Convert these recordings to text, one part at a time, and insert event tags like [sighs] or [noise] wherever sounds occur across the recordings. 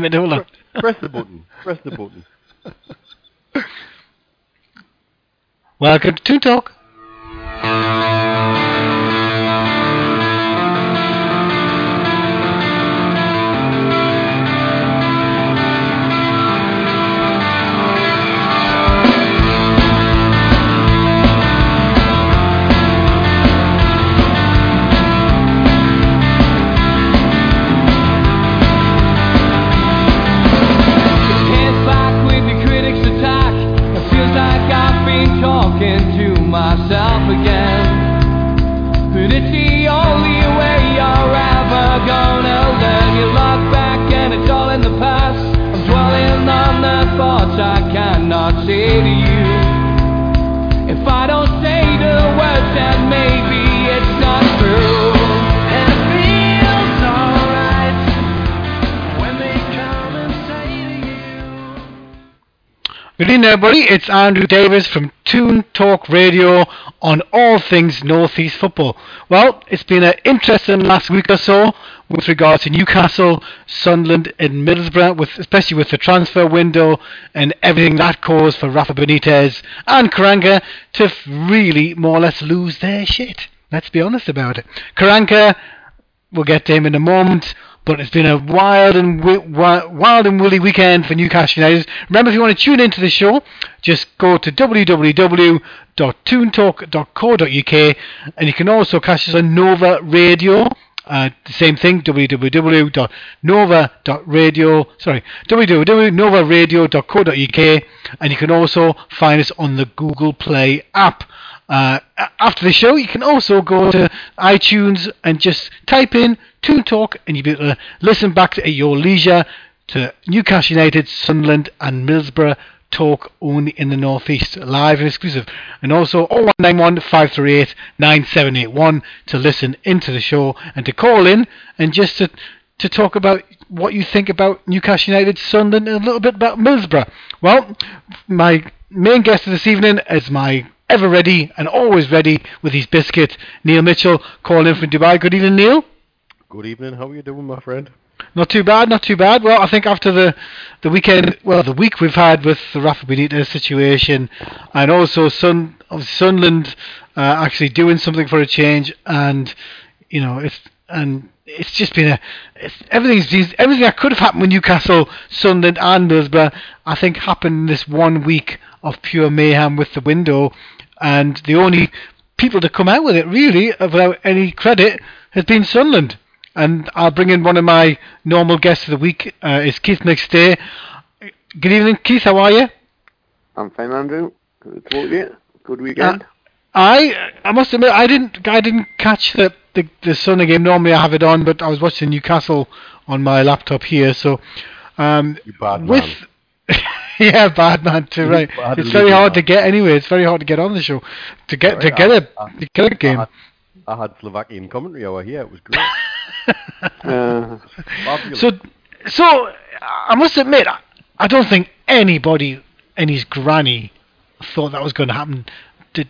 minute, hold on. Press the button. Press the button. Welcome to Talk. Evening, everybody. It's Andrew Davis from Toon Talk Radio on all things Northeast football. Well, it's been an interesting last week or so with regards to Newcastle, Sunderland, and Middlesbrough, with especially with the transfer window and everything that caused for Rafa Benitez and Karanka to really more or less lose their shit. Let's be honest about it. Karanka We'll get to him in a moment. But it's been a wild and wi- wi- wild and woolly weekend for Newcastle United. Remember, if you want to tune into the show, just go to www.toontalk.co.uk, and you can also catch us on Nova Radio. Uh, the same thing, www.nova.radio, sorry, www.novaradio.co.uk, and you can also find us on the Google Play app. Uh, after the show, you can also go to iTunes and just type in Toon Talk, and you'll be able to listen back at your leisure to Newcastle United, Sunderland, and Middlesbrough talk only in the northeast, live and exclusive. And also 0191 538 9781 to listen into the show and to call in and just to, to talk about what you think about Newcastle United, Sunderland, and a little bit about Middlesbrough. Well, my main guest this evening is my ever ready and always ready with his biscuit, Neil Mitchell, calling in from Dubai. Good evening, Neil. Good evening. How are you doing, my friend? Not too bad, not too bad. Well, I think after the the weekend, well, the week we've had with the Rafa Benitez situation, and also Sun of Sunderland uh, actually doing something for a change, and you know, it's and it's just been a it's, everything's everything that could have happened with Newcastle, Sunderland, and Middlesbrough, I think happened in this one week of pure mayhem with the window, and the only people to come out with it really, uh, without any credit, has been Sunderland. And I'll bring in one of my normal guests of the week. Uh, is Keith McStay. Good evening, Keith. How are you? I'm fine, Andrew. Good to talk to you. Good weekend. I I must admit I didn't I didn't catch the the, the Sunday game. Normally I have it on, but I was watching Newcastle on my laptop here. So um, You bad with man. [laughs] yeah, bad man too. Right. bad It's very hard to get anyway. It's very hard to get on the show to get to get a I- I- to get a game. I had, I had Slovakian commentary over here. It was great. [laughs] Uh, So, so I must admit, I, I don't think anybody and his granny thought that was going to happen. Did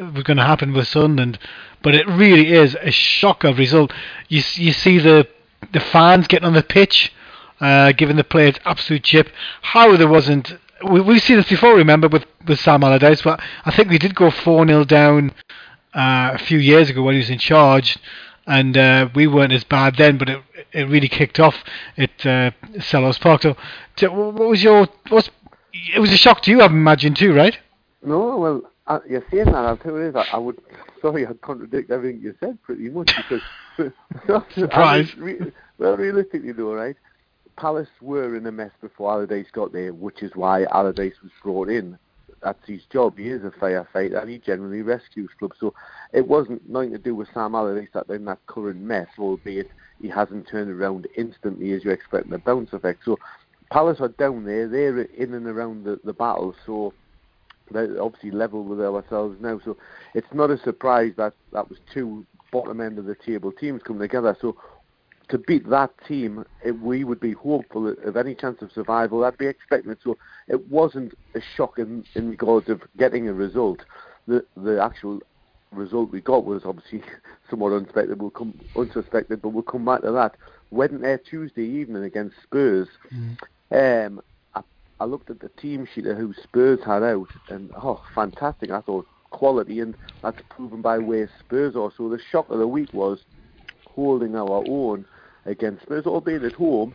was going to happen with Sunderland, but it really is a shocker result. You you see the the fans getting on the pitch, uh, giving the players absolute chip. How there wasn't. We, we've seen this before, remember, with, with Sam Allardyce, but I think we did go 4 0 down uh, a few years ago when he was in charge, and uh, we weren't as bad then, but it it really kicked off at uh, Selhurst Park. So, what was your what's it was a shock to you, I imagine too, right? no, well, uh, you're saying that. I'll tell you this. I, I would. Sorry, I'd contradict everything you said pretty much because. Surprise. [laughs] [laughs] I mean, re, well, realistically, though, right? Palace were in a mess before Allardyce got there, which is why Allardyce was brought in. That's his job. He is a firefighter and he generally rescues clubs. So it wasn't nothing to do with Sam Allardyce that they're in that current mess, albeit he hasn't turned around instantly as you expect expecting a bounce effect. So Palace are down there. They're in and around the, the battle. So they're obviously level with ourselves now. So it's not a surprise that that was two bottom end of the table teams coming together. So to beat that team, it, we would be hopeful of any chance of survival. That'd be expected. So it wasn't a shock in, in regards of getting a result. The the actual result we got was obviously [laughs] somewhat unexpected. We'll come unsuspected, but we'll come back to that. Went there Tuesday evening against Spurs. Um, I, I looked at the team sheet of who Spurs had out, and oh, fantastic! I thought quality, and that's proven by where Spurs are. So the shock of the week was holding our own against Spurs, albeit at home.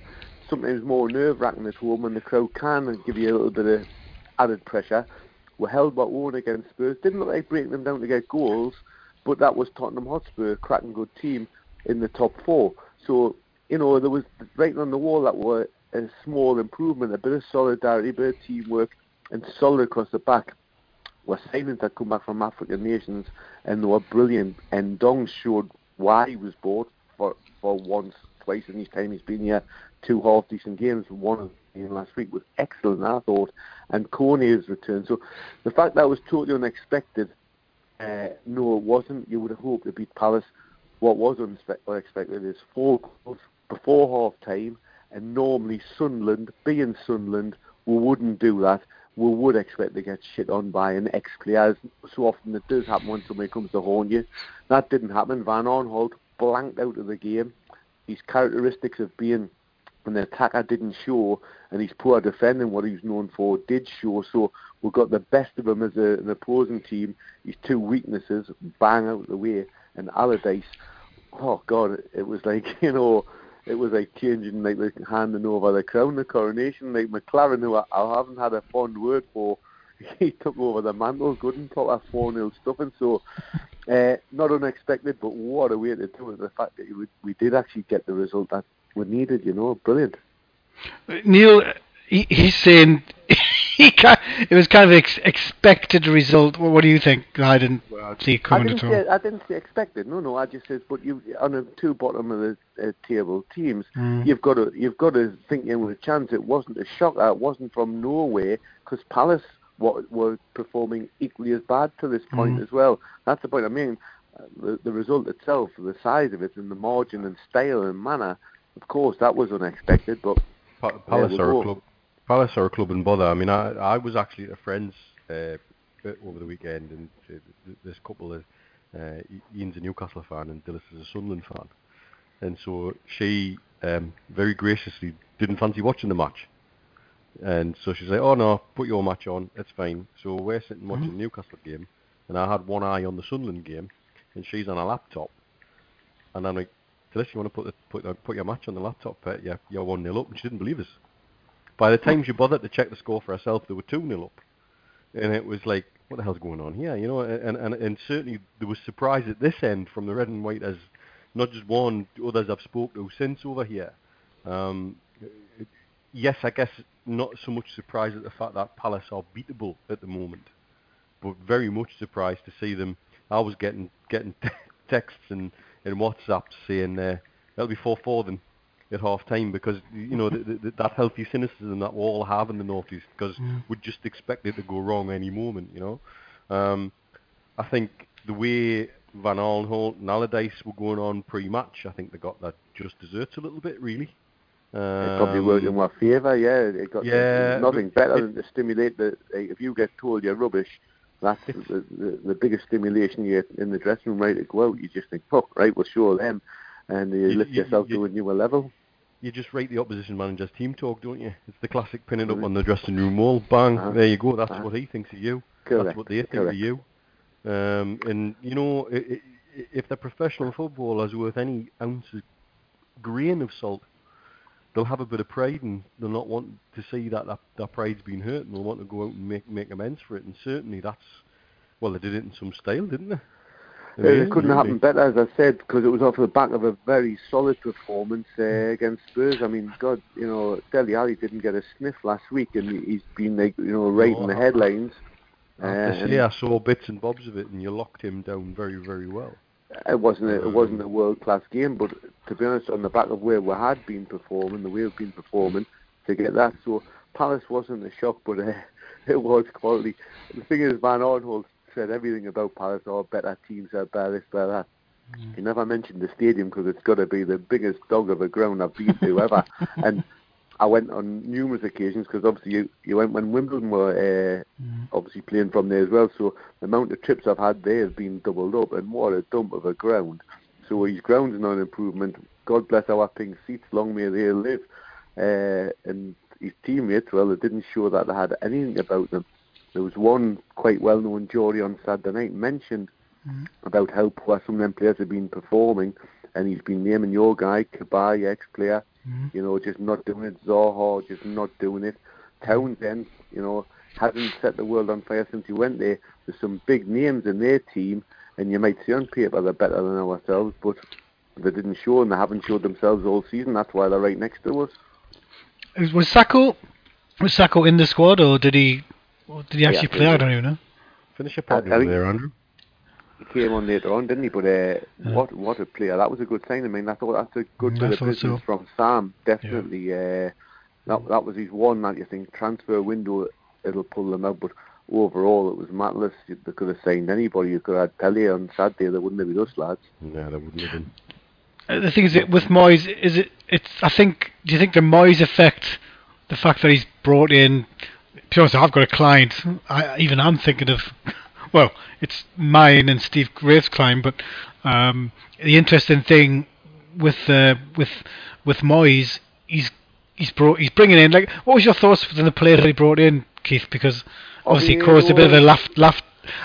Sometimes more nerve-wracking at home, and the crowd can give you a little bit of added pressure. We held our own against Spurs. Didn't look like breaking them down to get goals, but that was Tottenham Hotspur, cracking good team in the top four. So you know there was writing on the wall that were a small improvement, a bit of solidarity, a bit of teamwork, and solid across the back. Were signings that come back from African nations, and they were brilliant. And Ndong showed why he was bought for for once, twice in his time he's been here. Two half decent games, one of them last week was excellent, I thought. And Cornier's return. So the fact that was totally unexpected. Uh, no, it wasn't. You would have hoped to beat Palace. What was unexpected is four goals before half time, and normally Sunderland, being Sunderland, we wouldn't do that. We would expect to get shit on by an ex-player. So often it does happen when somebody comes to haunt you. That didn't happen. Van Aanholt blanked out of the game. His characteristics of being an attacker didn't show, and his poor defending, what he's known for, did show. So we got the best of him as a, an opposing team. His two weaknesses, bang out the way, and Allardyce. Oh God, it was like [laughs] you know, it was like changing, like, handing over the crown, the coronation. Like McLaren, who I, I haven't had a fond word for, [laughs] he took over the mantle, good and proper 4 0 stuffing. So, uh, not unexpected, but what a way to do it. The fact that we, we did actually get the result that we needed, you know, brilliant. Neil, he, he's saying [laughs] he can it was kind of ex- expected result. What, what do you think? I didn't see it I coming didn't at all. say I didn't say expected. No, no. I just said, but you on the two bottom of the uh, table teams, Mm. you've got to you've got to think in with a chance. It wasn't a shocker. It wasn't from Norway because Palace were, were performing equally as bad to this point Mm. as well. That's the point. I mean, uh, the, the result itself, the size of it, and the margin and style and manner. Of course, that was unexpected, but Pa- Palace are a club. Palace are a club in bother. I mean, I I was actually at a friend's uh, bit over the weekend, and uh, th- this couple of uh, Ian's a Newcastle fan and Dillis is a Sunderland fan, and so she um, very graciously didn't fancy watching the match, and so she's like, "Oh no, put your match on, it's fine." So we're sitting watching the Newcastle game, and I had one eye on the Sunderland game, and she's on a laptop, and I'm like, Dillis, you want to put the, put the, put your match on the laptop? Uh, yeah, you're one 0 up, and she didn't believe us. By the time she bothered to check the score for herself, they were 2 0 up. And it was like, what the hell's going on here? You know, and, and, and certainly there was surprise at this end from the red and white as not just one, others I've spoke to since over here. Um, yes, I guess not so much surprised at the fact that Palace are beatable at the moment, but very much surprised to see them. I was getting getting [laughs] texts and, and WhatsApps saying uh, that'll be 4-4 then at half time because you know the, the, that healthy cynicism that we all have in the northeast because we just expect it to go wrong any moment. You know, um, I think the way Van Aanholt and Allardyce were going on pre-match, I think they got that just desserts a little bit really. Um, it probably worked in our favour. Yeah, it got yeah, nothing better it- than to stimulate the. uh, If you get told you're rubbish, that's the, the, the biggest stimulation you get in the dressing room. Right to go out, you just think, "Fuck, right, we'll show them," and you, You- lift you- yourself you- to a newer level. you just write the opposition manager's team talk, don't you? It's the classic pin it up on the dressing room wall. Bang, Uh-huh. there you go. That's Uh-huh. what he thinks of you. Correct. That's what they think correct. of you. Um, and you know, i- i- if the professional footballers worth any ounce of grain of salt, they'll have a bit of pride and they'll not want to see that that, that pride's been hurt and they'll want to go out and make make amends for it. And certainly that's well, they did it in some style, didn't they? Uh, it couldn't really. happen better, as I said, because it was off the back of a very solid performance uh, against Spurs. I mean, God, you know, Dele Alli didn't get a sniff last week, and he- he's been like, you know, right in the headlines. I Uh, say, I saw bits and bobs of it, and you locked him down very, very well. It wasn't a, it wasn't a world class game, but to be honest, on the back of where we had been performing, the way we've been performing, to get that, so Palace wasn't a shock, but uh, [laughs] it was quality. The thing is, Van Aanholt said everything about Palace, all better teams are better this, better that. He never mentioned the stadium because it's got to be the biggest dog of a ground I've been to ever. [laughs] and I went on numerous occasions because obviously you, you went when Wimbledon were uh, Mm. obviously playing from there as well. So the amount of trips I've had there has been doubled up, and what a dump of a ground. So his ground's not an improvement. God bless our pink seats, long may they live. Uh, and his teammates, well, it didn't show that they had anything about them. There was one quite well-known jury on Saturday night mentioned Mhm. about how poor some of them players have been performing, and he's been naming your guy, Cabaye, ex-player, Mhm. you know, just not doing it. Zaha, just not doing it. Townsend, you know, hasn't set the world on fire since he went there. There's some big names in their team, and you might see on paper they're better than ourselves, but they didn't show, and they haven't showed themselves all season. That's why they're right next to us. Was- Was Sakho was Sakho in the squad or did he or did he actually he play? I don't even know. Finish your I- party I over there, Andrew. He came on later on, didn't he? But uh, what what a player! That was a good sign. I mean, I thought that's a good Mm, bit of business so. from Sam. Definitely, uh, that that was his one. That you think transfer window, it'll pull them out. But overall, it was matless. They could have signed anybody. You could have had Telly on Saturday. They wouldn't have been us lads. Yeah, that wouldn't have been. Uh, The thing is, that with Moyes, is it? It's. I think. Do you think the Moyes effect, the fact that he's brought in? To be honest, I've got a client. I, even I'm thinking of. Well, it's mine and Steve Graves' client, but um, the interesting thing with uh, with with Moyes, he's he's brought he's bringing in like. What was your thoughts for the player that he brought in, Keith? Because obviously it caused a bit of a laugh, laugh,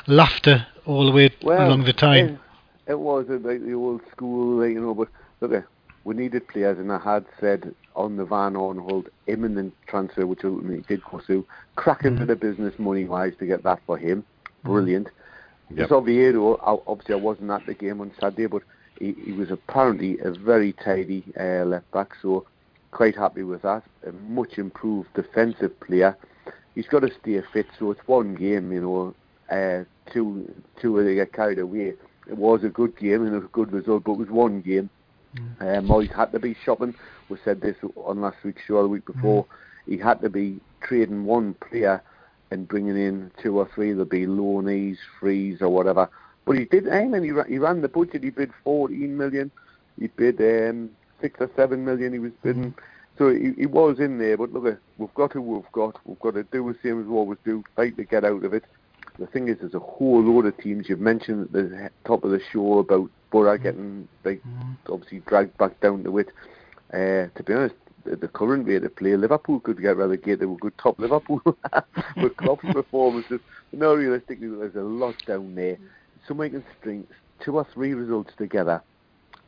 laughter all the way Well, along the time. It, it was like the old school, like, you know. But look, uh, we needed players, and I had said on the Van Aanholt imminent transfer, which ultimately did go through, cracking bit of business money wise to get that for him. Brilliant. Yep. Oviedo, I- obviously I wasn't at the game on Saturday, but he, he was apparently a very tidy uh, left back, so quite happy with that. A much improved defensive player. He's got to stay fit, so it's one game, you know. Uh, two, two they get carried away. It was a good game and a good result, but it was one game. Uh, Moyes had to be shopping. We said this on last week's show, the week before. He had to be trading one player and bringing in two or three. There'd be loanees, Freeze or whatever. But he did. aim and he, he ran the budget. He bid 14 million. He bid um, six or seven million. He was bidding. So he, he was in there. But look, we've got who we've got. We've got to do the same as we always do. Fight to get out of it. The thing is, there's a whole load of teams. You've mentioned at the top of the show about Borough getting like obviously dragged back down to it. Uh, to be honest, the, current way of play, Liverpool could get relegated. We could top Liverpool [laughs] with Klopp's [laughs] performances. No, realistically, there's a lot down there. Somebody can string two or three results together.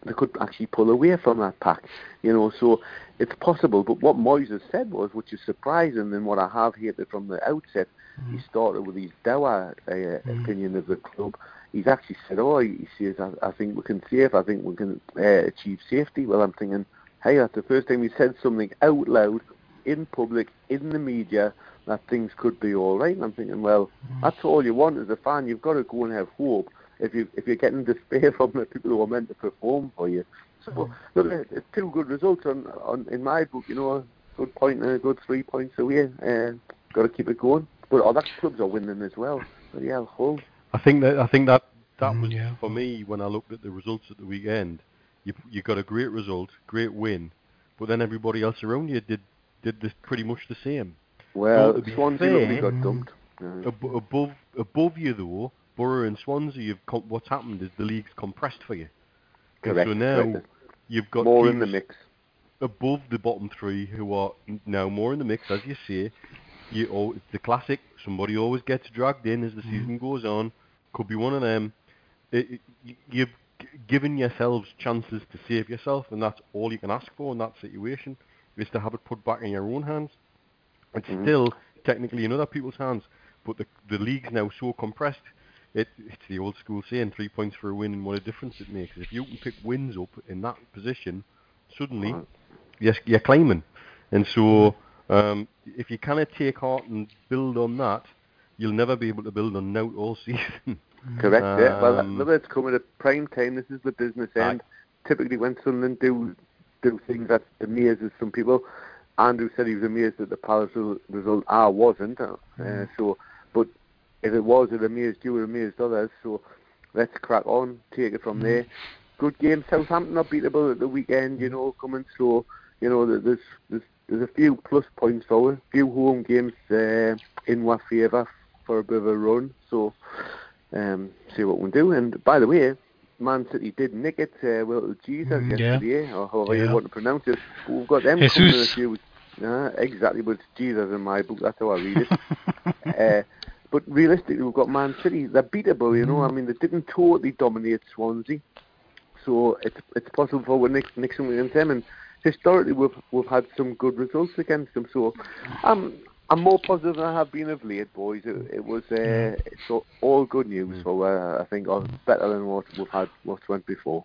They could actually pull away from that pack, you know. So it's possible. But what Moyes has said was, which is surprising, and what I have hated from the outset, he started with his dour uh, opinion of the club. He's actually said, "Oh, he says, I, I think we can save. I think we can uh, achieve safety." Well, I'm thinking, hey, that's the first time he said something out loud in public, in the media, that things could be all right. And I'm thinking, well, that's all you want as a fan. You've got to go and have hope. If you if you're getting despair [laughs] from the people who are meant to perform for you, so look, it's two good results on, on in my book. You know, a good point and a good three points away. Uh, got to keep it going. But other clubs are winning as well. So yeah, Hull. I think that I think that that Mm, was yeah. for me when I looked at the results at the weekend. You you got a great result, great win, but then everybody else around you did did this pretty much the same. Well, be Swansea fair- got dumped. Ab- above above you though, Borough and Swansea, you've com- what's happened is the league's compressed for you. Correct. So now correct. you've got More in the mix. above the bottom three who are now more in the mix, as you say. You oh, it's the classic. Somebody always gets dragged in as the mm-hmm. season goes on. Could be one of them. It, it, you've g- given yourselves chances to save yourself, and that's all you can ask for in that situation is to have it put back in your own hands. It's Mhm. still technically in other people's hands, but the the league's now so compressed. It, it's the old school saying, three points for a win and what a difference it makes. If you can pick wins up in that position, suddenly Right. you're, you're climbing. And so, um, if you kind of take heart and build on that, you'll never be able to build on out all [laughs] season. Correct. yeah. Well, Um, look, it's coming at prime time. This is the business Aye. end. Typically, when Sunderland do do things that amazes some people, Andrew said he was amazed at the Palace result. I wasn't. Uh, uh, so, but if it was, it amazed you. It amazed others. So, let's crack on. Take it from there. Good game. Southampton are beatable at the weekend. You know, coming slow. You know, there's there's there's a few plus points for us, few home games uh, in our favour for a bit of a run. So um, see what we do. And by the way, Man City did nick it uh, well Jesus Mm, yeah. or however Yeah. you want to pronounce it. We've got them Jesus. coming in a few. Uh, exactly, but it's Jesus in my book. That's how I read it. [laughs] uh, but realistically, we've got Man City. They're beatable, you know. I mean, they didn't totally dominate Swansea, so it's it's possible for we next next time against them. And historically, we've we've had some good results against them. So, I'm I'm more positive than I have been of late, boys. It, it was uh, it's all, good news. So uh, I think uh, better than what we've had what went before.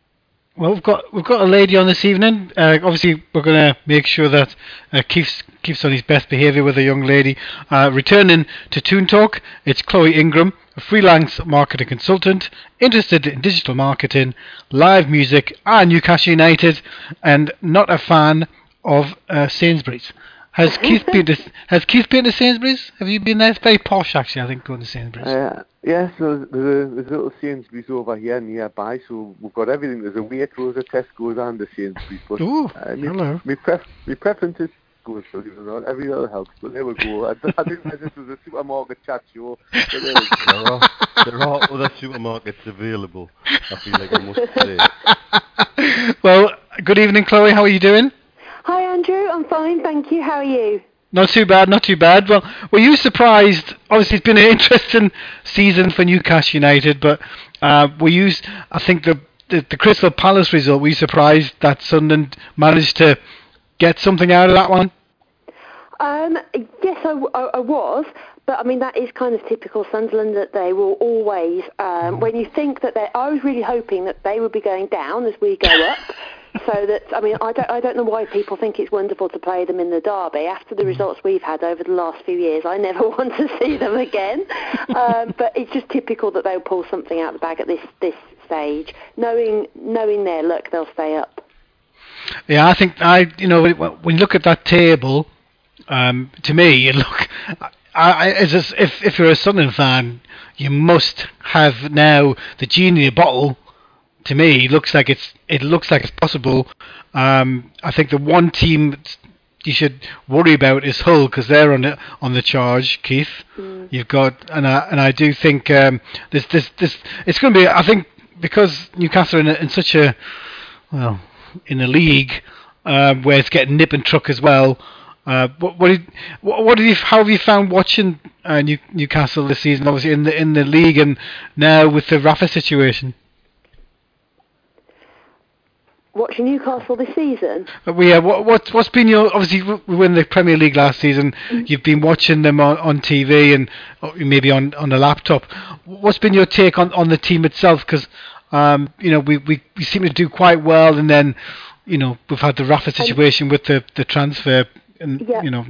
Well, we've got we've got a lady on this evening. Uh, obviously, we're going to make sure that uh, Keith's keeps on his best behaviour with a young lady. Uh, returning to Toon Talk, it's Chloe Ingram, a freelance marketing consultant, interested in digital marketing, live music, and Newcastle United, and not a fan of uh, Sainsbury's. Has Keith been to Has Keith been to Sainsbury's? Have you been there? It's very posh, actually. I think going to Sainsbury's. Uh, yeah, so there's a, there's a little Sainsbury's over here nearby, so we've got everything. There's a Waitrose, a Tesco's, and a Sainsbury's. But Ooh, uh, me, hello. Me, pref- me preference is Tesco's, believe it or not. Every other helps, but there we go. I, I didn't know this was a supermarket chat show, but there we go. [laughs] There are, there are other supermarkets available. I feel like I must say. [laughs] well, good evening, Chloe. How are you doing? Hi, Andrew. I'm fine, thank you. How are you? Not too bad, not too bad. Well, were you surprised? Obviously, it's been an [laughs] interesting season for Newcastle United, but uh, were you? I think the, the the Crystal Palace result. Were you surprised that Sunderland managed to get something out of that one? Um, yes, I was, but I mean that is kind of typical Sunderland that they will always. Um, when you think that they, I was really hoping that they would be going down as we go up. So that I mean I don't I don't know why people think it's wonderful to play them in the derby after the results we've had over the last few years. I never [laughs] want to see them again. Um, [laughs] but it's just typical that they'll pull something out of the bag at this this stage, knowing knowing their luck, they'll stay up. Yeah, I think I, you know, when you look at that table, um, to me, you look, I, I, as a, if if you're a Sunderland fan, you must have now the genie in bottle. To me, it looks like it's it looks like it's possible. Um, I think the one team you should worry about is Hull because they're on the on the charge. Keith, you've got and I and I do think um, this this this it's going to be. I think because Newcastle are in, in such a well in a league um, where it's getting nip and truck as well. Uh, what what did what, what did you how have you found watching uh, New, Newcastle this season? Obviously in the in the league and now with the Rafa situation. Watching Newcastle this season, Uh, well, yeah, what what what's been your obviously we won the Premier League last season. You've been watching them on, on TV and uh, maybe on on a laptop. What's been your take on, on the team itself? Because um, you know we, we, we seem to do quite well, and then you know we've had the Rafa situation with the, the transfer, and Yeah. you know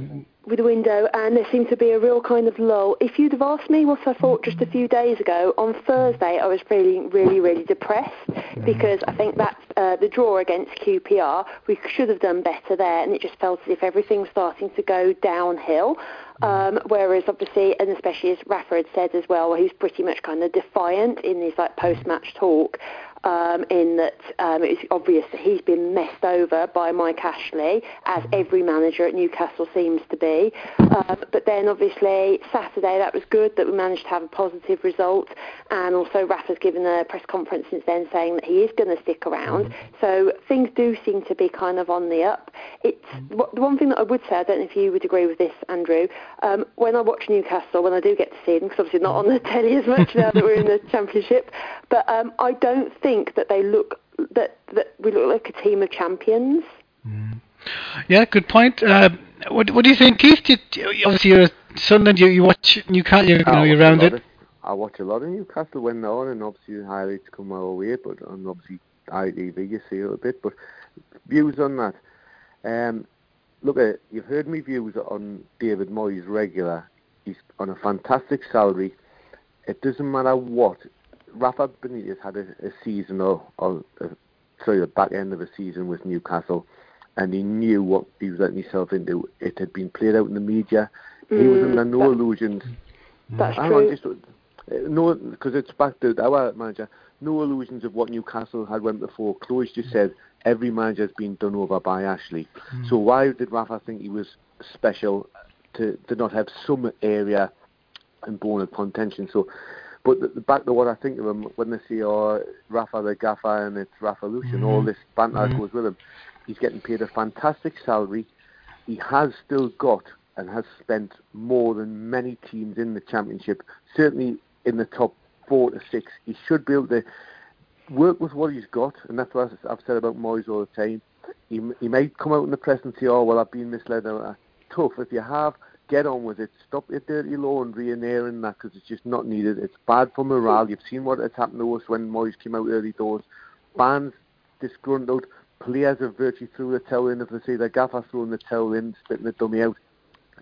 with the window, and there seemed to be a real kind of lull. If you'd have asked me what I thought just a few days ago, on Thursday I was feeling really, really depressed because I think that uh, the draw against QPR, we should have done better there, and it just felt as if everything was starting to go downhill. Um, whereas obviously, and especially as Rafa had said as well, he's pretty much kind of defiant in his like post-match talk. Um, in that um, it's obvious that he's been messed over by Mike Ashley, as every manager at Newcastle seems to be. Um, but then obviously Saturday that was good that we managed to have a positive result, and also Rafa's given a press conference since then saying that he is going to stick around. So things do seem to be kind of on the up. It's the one thing that I would say. I don't know if you would agree with this, Andrew. Um, when I watch Newcastle, when I do get to see them, because obviously not on the [laughs] telly as much now that we're in the Championship, but um, I don't think that they look that that we look like a team of champions. yeah, good point. Uh, what what do you think, Keith? You, you- obviously you're a Sunderland. You, you watch Newcastle. You, you know, you're watch around it. of- I watch a lot of Newcastle when they're on, and obviously the highlights come our way, but on obviously ITV you see a little bit. But views on that. Um, look at you've heard me views on David Moyes regular. He's on a fantastic salary. It doesn't matter what. Rafa Benitez had a, a season or, or uh, sorry, the back end of a season with Newcastle, and he knew what he was letting himself into. It had been played out in the media. he was Mm, under no that- illusions. That's Hang on, true. just, uh, no, because it's back to our manager. No illusions of what Newcastle had went before. Chloe just said every manager has been done over by Ashley. So why did Rafa think he was special to, to not have some area and bone of contention? So, but the, the back to what I think of him when they say, "Oh, Rafa the gaffer," and it's Rafa Lucian, all this banter that goes with him. He's getting paid a fantastic salary. He has still got and has spent more than many teams in the championship. Certainly in the top four to six. He should be able to work with what he's got, and that's what I've said about Moyes all the time. He, he might come out in the press and say, "Oh, well, I've been misled." Uh, Tough. If you have, get on with it. Stop your dirty laundry and airing that because it's just not needed. It's bad for morale. You've seen what has happened to us when Moyes came out early doors. Fans disgruntled. Players have virtually threw the towel in. If they see the gaffer throwing the towel in, spitting the dummy out.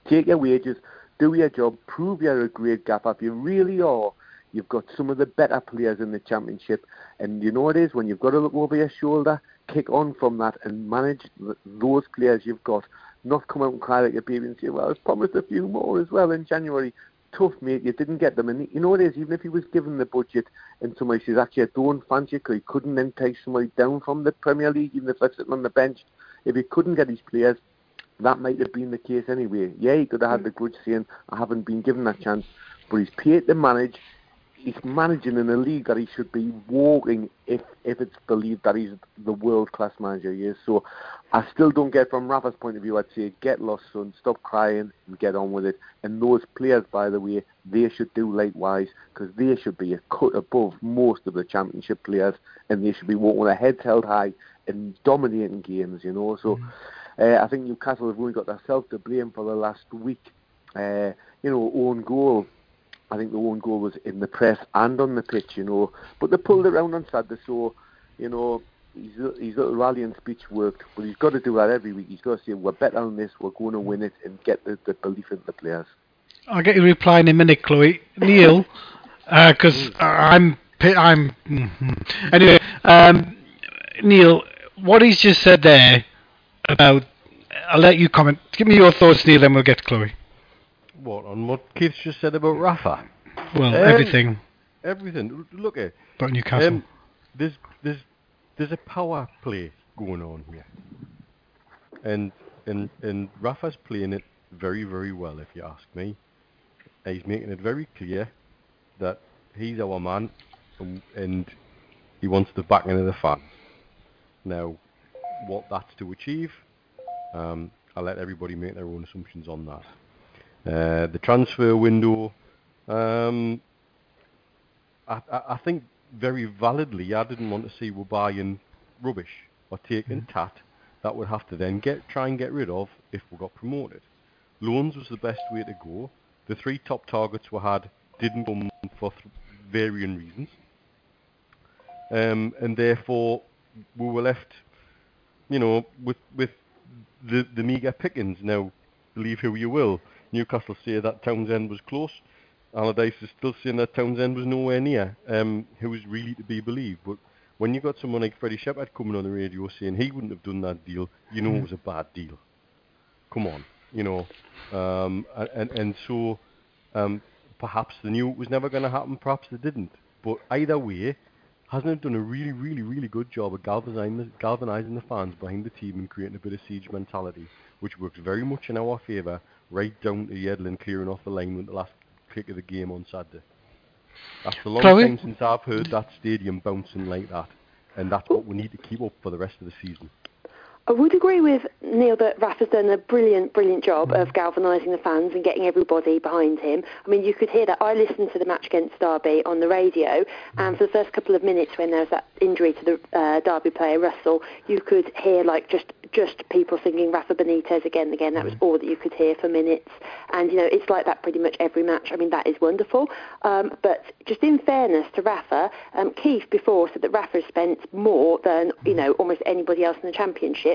Take your wages, do your job, prove you're a great gaffer. If you really are, you've got some of the better players in the championship. And you know it is? When you've got to look over your shoulder, kick on from that and manage those players you've got. Not come out and cry like a baby and say, well, I was promised a few more as well in January. Tough, mate. You didn't get them. And you know what it is? Even if he was given the budget and somebody says, actually, I don't fancy it because he couldn't then take somebody down from the Premier League, even if they're sitting on the bench. If he couldn't get his players, that might have been the case anyway. Yeah, he could have had mm. the grudge saying, I haven't been given that chance. But he's paid to manage. He's managing in a league that he should be walking if if it's believed that he's the world class manager he is. So I still don't get from Rafa's point of view. I'd say get lost, son. Stop crying and get on with it. And those players, by the way, they should do likewise because they should be a cut above most of the championship players, and they should be walking with their heads held high and dominating games. You know, so. Uh, I think Newcastle have only got themselves to blame for the last week. Uh, you know, own goal. I think the own goal was in the press and on the pitch, you know. But they pulled it around on Saturday, so, you know, his, his little rallying speech worked. But he's got to do that every week. He's got to say, we're better on this, we're going to win it, and get the, the belief in the players. I'll get your reply in a minute, Chloe. Neil, because uh, I'm I'm mhm. anyway. Um, Neil, what he's just said there about, I'll let you comment. Give me your thoughts, Neil, then we'll get to Chloe. What on what Keith just said about Rafa? Well, Um, everything Everything. Look at about Newcastle. um, there's there's there's a power play going on here, and and and Rafa's playing it very very well, if you ask me. He's making it very clear that he's our man, and, and he wants the backing of the fans. Now, what that's to achieve, um, I'll let everybody make their own assumptions on that. Uh, the transfer window, um, I, I, think very validly, I didn't want to see we're buying rubbish or taking tat that would have to then get try and get rid of if we got promoted. Loans was the best way to go. The three top targets we had didn't come for th- varying reasons, um, and therefore we were left, you know, with with the the meagre pickings. Now, believe who you will, Newcastle say that Townsend was close. Allardyce is still saying that Townsend was nowhere near. Um, who is really to be believed? But when you got someone like Freddie Shepherd coming on the radio saying he wouldn't have done that deal, you know it was a bad deal. Come on, you know, um, and and so um, perhaps they knew it was never going to happen. Perhaps they didn't. But either way, hasn't it done a really, really, really good job of galvanizing the, galvanizing the fans behind the team and creating a bit of siege mentality, which works very much in our favour, right down to Yedlin clearing off the line with the last kick of the game on Saturday. That's a long Chloe? time since I've heard that stadium bouncing like that, and that's what we need to keep up for the rest of the season. I would agree with Neil that Rafa's done a brilliant, brilliant job of galvanising the fans and getting everybody behind him. I mean, you could hear that. I listened to the match against Derby on the radio, and for the first couple of minutes when there was that injury to the uh, Derby player Russell, you could hear like just just people singing Rafa Benitez again and again. That was all that you could hear for minutes, and you know it's like that pretty much every match. I mean, that is wonderful. Um, but just in fairness to Rafa, um, Keith before said that Rafa has spent more than you know almost anybody else in the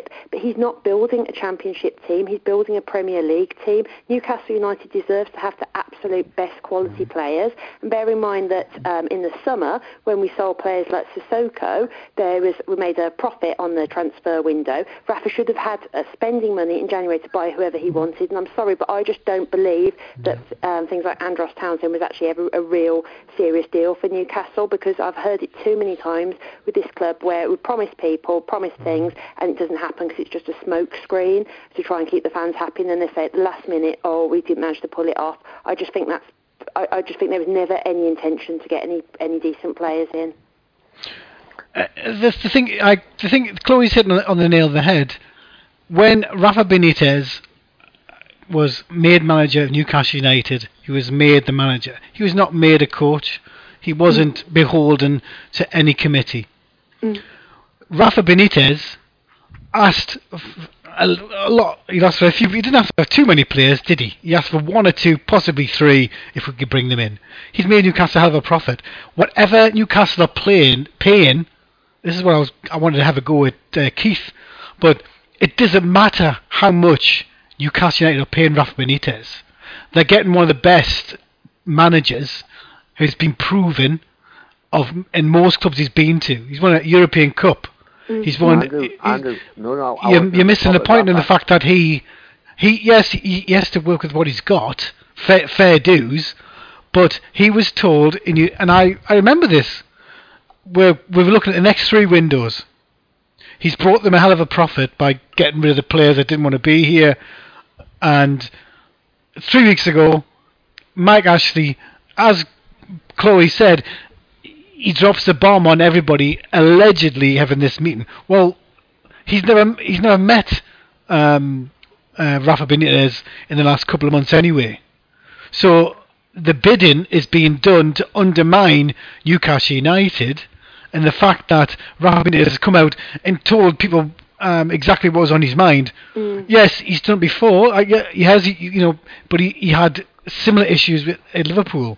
championship, but he's not building a championship team. He's building a Premier League team. Newcastle United deserves to have the absolute best quality players. And bear in mind that um, in the summer, when we sold players like Sissoko, there was we made a profit on the transfer window. Rafa should have had uh, spending money in January to buy whoever he wanted. And I'm sorry, but I just don't believe that um, things like Andros Townsend was actually ever a real serious deal for Newcastle because I've heard it too many times with this club where it would promise people, promise things, and it doesn't happen because it's just a smoke screen to try and keep the fans happy. And then they say at the last minute, oh, we didn't manage to pull it off. I just think that's I, I just think there was never any intention to get any any decent players in. Uh, that's the thing. I the thing. Chloe's hitting on the, on the nail of the head. When Rafa Benitez was made manager of Newcastle United, he was made the manager. He was not made a coach. He wasn't beholden to any committee. Mm. Rafa Benitez asked a lot. He asked for a few. He didn't ask for too many players, did he? He asked for one or two, possibly three, if we could bring them in. He's made Newcastle a of a profit. Whatever Newcastle are playing, paying. This is what I was. I wanted to have a go at uh, Keith, but it doesn't matter how much Newcastle United are paying Rafa Benitez. They're getting one of the best managers who's been proven of in most clubs he's been to. He's won a European Cup. He's won. Andrew, he- Andrew, no, no. I you're, you're missing the point in the fact that he, he yes, he, he has to work with what he's got, fair, fair dues, but he was told, in you, and I, I remember this, where we were looking at the next three windows. He's brought them a hell of a profit by getting rid of the players that didn't want to be here, and three weeks ago, Mike Ashley, as Chloe said, he drops the bomb on everybody allegedly having this meeting. Well, he's never he's never met um, uh, Rafa Benitez in the last couple of months anyway. So the bidding is being done to undermine Newcastle United, and the fact that Rafa Benitez has come out and told people um, exactly what was on his mind. Yes, he's done it before. I, yeah, he has, you know, but he, he had similar issues with at Liverpool,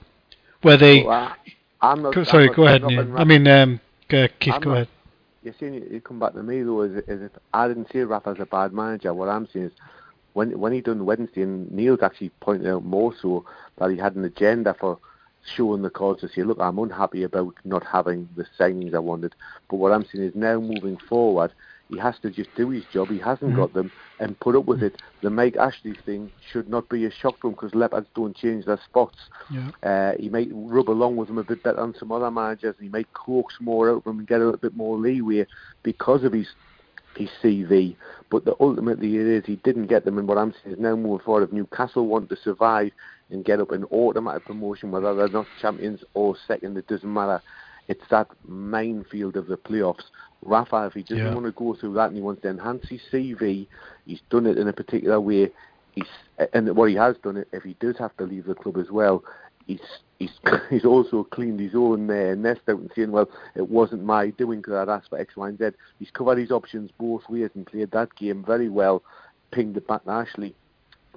where they. Well, I- I'm not. Go- I'm sorry, not go ahead. saying Neil. nothing I mean, um, Keith, I'm go not- ahead. you're saying you, you come back to me though, is, it- is it, I didn't see Rafa's a bad manager. What I'm saying is, when when he done Wednesday, and Neil's actually pointed out more so that he had an agenda for showing the cards to say, look, I'm unhappy about not having the signings I wanted. But what I'm saying is now moving forward, he has to just do his job. He hasn't got them and put up with it. The Mike Ashley thing should not be a shock for him because leopards don't change their spots. Yeah. Uh, he might rub along with them a bit better than some other managers, and he might coax more out of them and get a little bit more leeway because of his his CV. But the, ultimately, it is he didn't get them. And what I'm saying is now moving forward, if Newcastle want to survive and get up an automatic promotion, whether they're not champions or second, it doesn't matter. It's that minefield of the playoffs. Rafa, if he doesn't Yeah. want to go through that and he wants to enhance his CV, he's done it in a particular way. He's and what he has done, if he does have to leave the club as well, he's he's [laughs] he's also cleaned his own uh, nest out and saying, well, it wasn't my doing because I'd asked for X, Y, and Z. He's covered his options both ways and played that game very well, pinged it back to Ashley.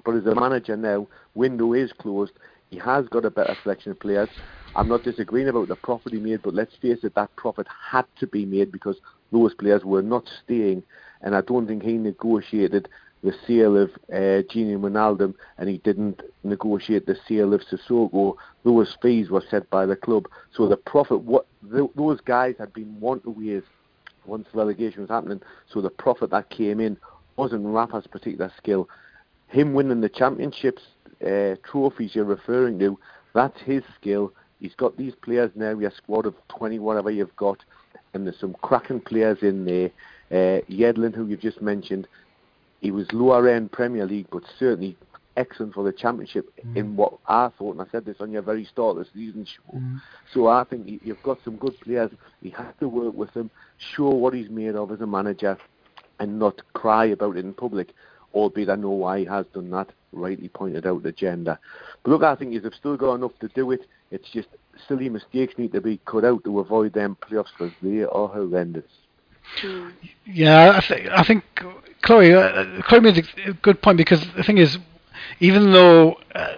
But as a manager now, window is closed. He has got a better selection of players. I'm not disagreeing about the profit he made, but let's face it, that profit had to be made because those players were not staying, and I don't think he negotiated the sale of uh, Gini Wijnaldum, and he didn't negotiate the sale of Sissoko. Those fees were set by the club, so the profit, what th- those guys had been want ways once relegation was happening, so the profit that came in wasn't Rafa's particular skill. Him winning the championships uh, trophies you're referring to, that's his skill. He's got these players now, your squad of 20, whatever you've got, and there's some cracking players in there. Uh, Yedlin, who you've just mentioned, he was lower end Premier League, but certainly excellent for the championship in what I thought, and I said this on your very start of the season show. So I think you- you've got some good players. He has to work with them, show what he's made of as a manager, and not cry about it in public. Albeit I know why he has done that. Rightly pointed out the agenda. But look, I think you've still got enough to do it. It's just silly mistakes need to be cut out to avoid them playoffs because they are horrendous. Yeah, I, th- I think Chloe, uh, Chloe made a good point because the thing is, even though uh,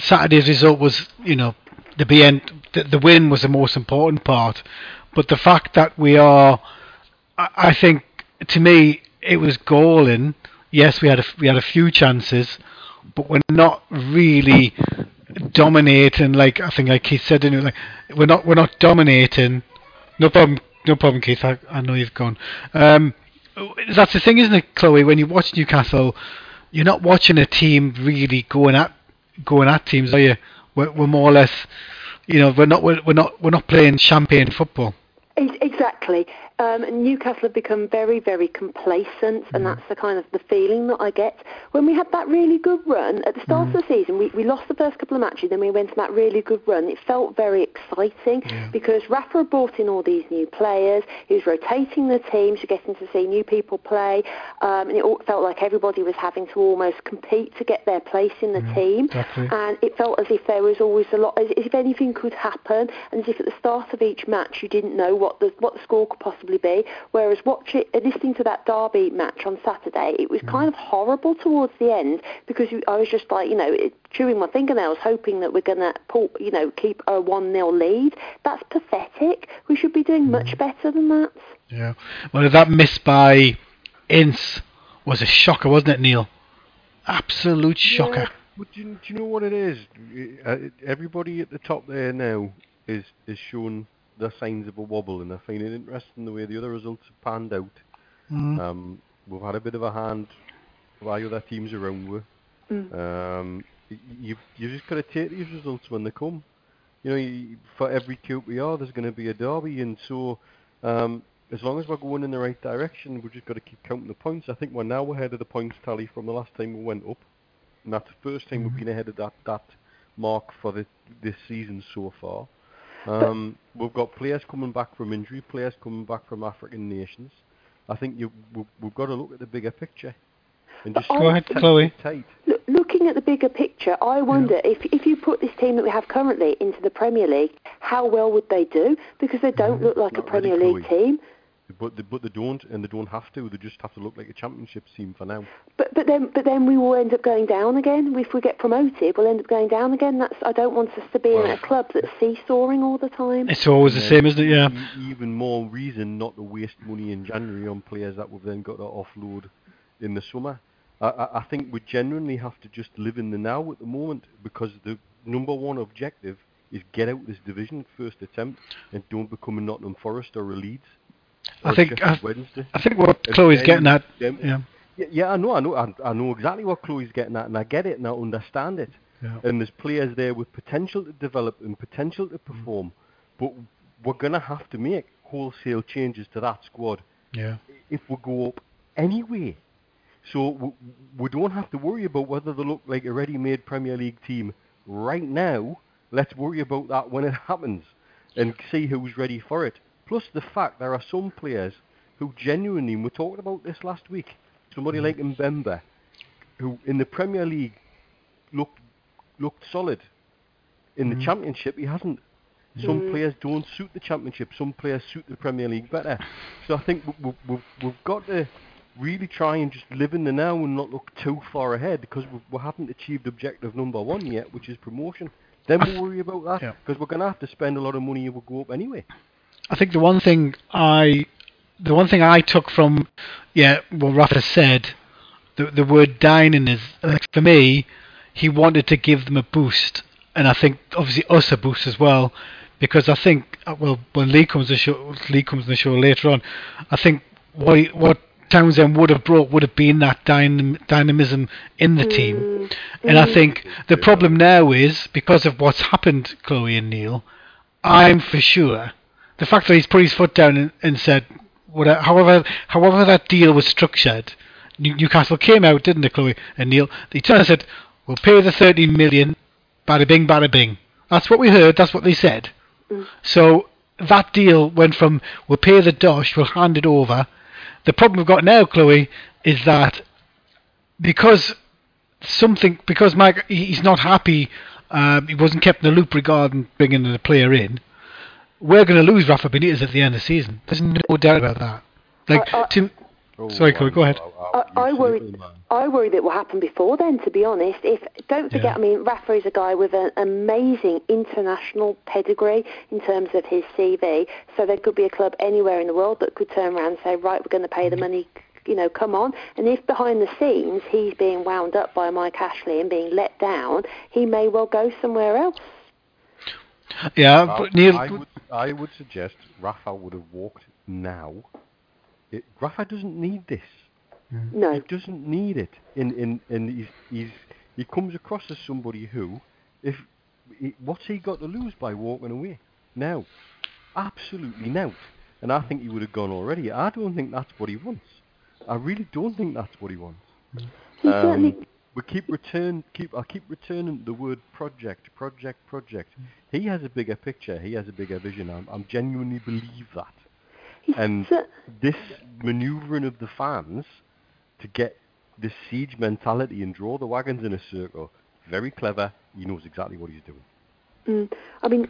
Saturday's result was, you know, the the, the win was the most important part, but the fact that we are, I, I think, to me, it was galling. Yes, we had a, we had a few chances, but we're not really dominating. Like I think, like Keith said, didn't like we're not we're not dominating. No problem, no problem, Keith. I, I know you've gone. Um, that's the thing, isn't it, Chloe? When you watch Newcastle, you're not watching a team really going at going at teams, are you? We're, we're more or less, you know, we're not we're, we're not we're not playing champagne football. Exactly. Um, Newcastle have become very, very complacent, and that's the kind of the feeling that I get. When we had that really good run at the start of the season, we, we lost the first couple of matches, then we went on that really good run. It felt very exciting because Rafa brought in all these new players. He was rotating the teams, you're getting to see new people play, um, and it all felt like everybody was having to almost compete to get their place in the team. exactly. And it felt as if there was always a lot, as if anything could happen, and as if at the start of each match you didn't know what the what the score could possibly be. Whereas watching, listening to that Derby match on Saturday, it was kind of horrible towards the end because you, I was just like, you know, it- chewing my fingernails, hoping that we're going to pull, you know, keep a one 0 lead. That's pathetic. We should be doing much better than that. Yeah. Well, that miss by Ince was a shocker, wasn't it, Neil? Absolute shocker. But do you, do you know what it is? Uh, everybody at the top there now is is showing the signs of a wobble, and I find it interesting the way the other results have panned out. Mm. Um, we've had a bit of a hand by other teams around with. Um, y- you've you just got to take these results when they come. You know, you, for every QPR, there's going to be a derby, and so um, as long as we're going in the right direction, we've just got to keep counting the points. I think we're now ahead of the points tally from the last time we went up, and that's the first time we've been ahead of that that mark for the, this season so far. Um, we've got players coming back from injury, players coming back from African nations. I think you, we've, we've got to look at the bigger picture and just Go ahead, Chloe. tight. Look, looking at the bigger picture, I wonder if if you put this team that we have currently into the Premier League, how well would they do? Because they don't look like a Not really, Premier League Chloe. team. But they, but they don't, and they don't have to. They just have to look like a championship team for now. But but then but then we will end up going down again. If we get promoted, we'll end up going down again. That's I don't want us to be in a club that's seesawing all the time. It's always the Yeah. same, isn't it? Yeah. Even more reason not to waste money in January on players that we've then got to offload in the summer. I, I, I think we genuinely have to just live in the now at the moment because the number one objective is get out this division first attempt and don't become a Nottingham Forest or a Leeds. I think- I- uh, Wednesday. I think what And Chloe's then getting at, them- yeah. Yeah, yeah, I know, I know, I, I know exactly what Chloe's getting at, and I get it, and I understand it. Yeah. And there's players there with potential to develop and potential to mm. perform, but we're gonna have to make wholesale changes to that squad Yeah. if we go up anyway. So we, we don't have to worry about whether they look like a ready-made Premier League team right now. Let's worry about that when it [laughs] happens and see who's ready for it. Plus the fact there are some players who genuinely, and we talked about this last week, somebody like mm-hmm. Mbemba, who in the Premier League looked looked solid. In the mm-hmm. Championship, he hasn't. Some mm. players don't suit the Championship. Some players suit the Premier League better. So I think we- we- we've, we've got to really try and just live in the now and not look too far ahead because we, haven't achieved objective number one yet, which is promotion. Then we'll worry about that Yeah. because we're going to have to spend a lot of money if we go up anyway. I think the one thing I, the one thing I took from, yeah, what Rafa said, the the word dining is like for me, he wanted to give them a boost, and I think obviously us a boost as well, because I think uh, well when Lee comes the show, Lee comes to the show later on, I think what he, what Townsend would have brought would have been that dynam- dynamism in the team, and I think the problem now is because of what's happened, Chloe and Neil. I'm for sure the fact that he's put his foot down and, and said, whatever, however, however that deal was structured, New- Newcastle came out, didn't they, Chloe and Neil? They turned and said, "We'll pay the 13 million, bada bing, bada bing." That's what we heard. That's what they said. So that deal went from we'll pay the dosh, we'll hand it over. The problem we've got now, Chloe, is that because something because Mike he- he's not happy, um, he wasn't kept in the loop regarding bringing the player in. We're going to lose Rafa Benitez at the end of the season. There's no doubt about that. Like, I- I- to, Oh, Sorry, Chloe, go ahead. I, I worry. silly man. I worry that will happen before then. To be honest, if don't forget, Yeah. I mean, Rafa is a guy with an amazing international pedigree in terms of his CV. So there could be a club anywhere in the world that could turn around and say, right, we're going to pay the money. You know, come on. And if behind the scenes he's being wound up by Mike Ashley and being let down, he may well go somewhere else. Yeah, I, but Neil, I would, I would suggest Rafa would have walked now. It, Rafa doesn't need this. No. He doesn't need it. In in in he's he's he comes across as somebody who, if he, what's he got to lose by walking away? Now, absolutely now. And I think he would have gone already. I don't think that's what he wants. I really don't think that's what he wants. He certainly Um, we keep return keep I keep returning the word project, project, project. He has a bigger picture. He has a bigger vision. I'm, I'm genuinely believe that. And this manoeuvring of the fans to get this siege mentality and draw the wagons in a circle, very clever. He knows exactly what he's doing. Mm, I mean,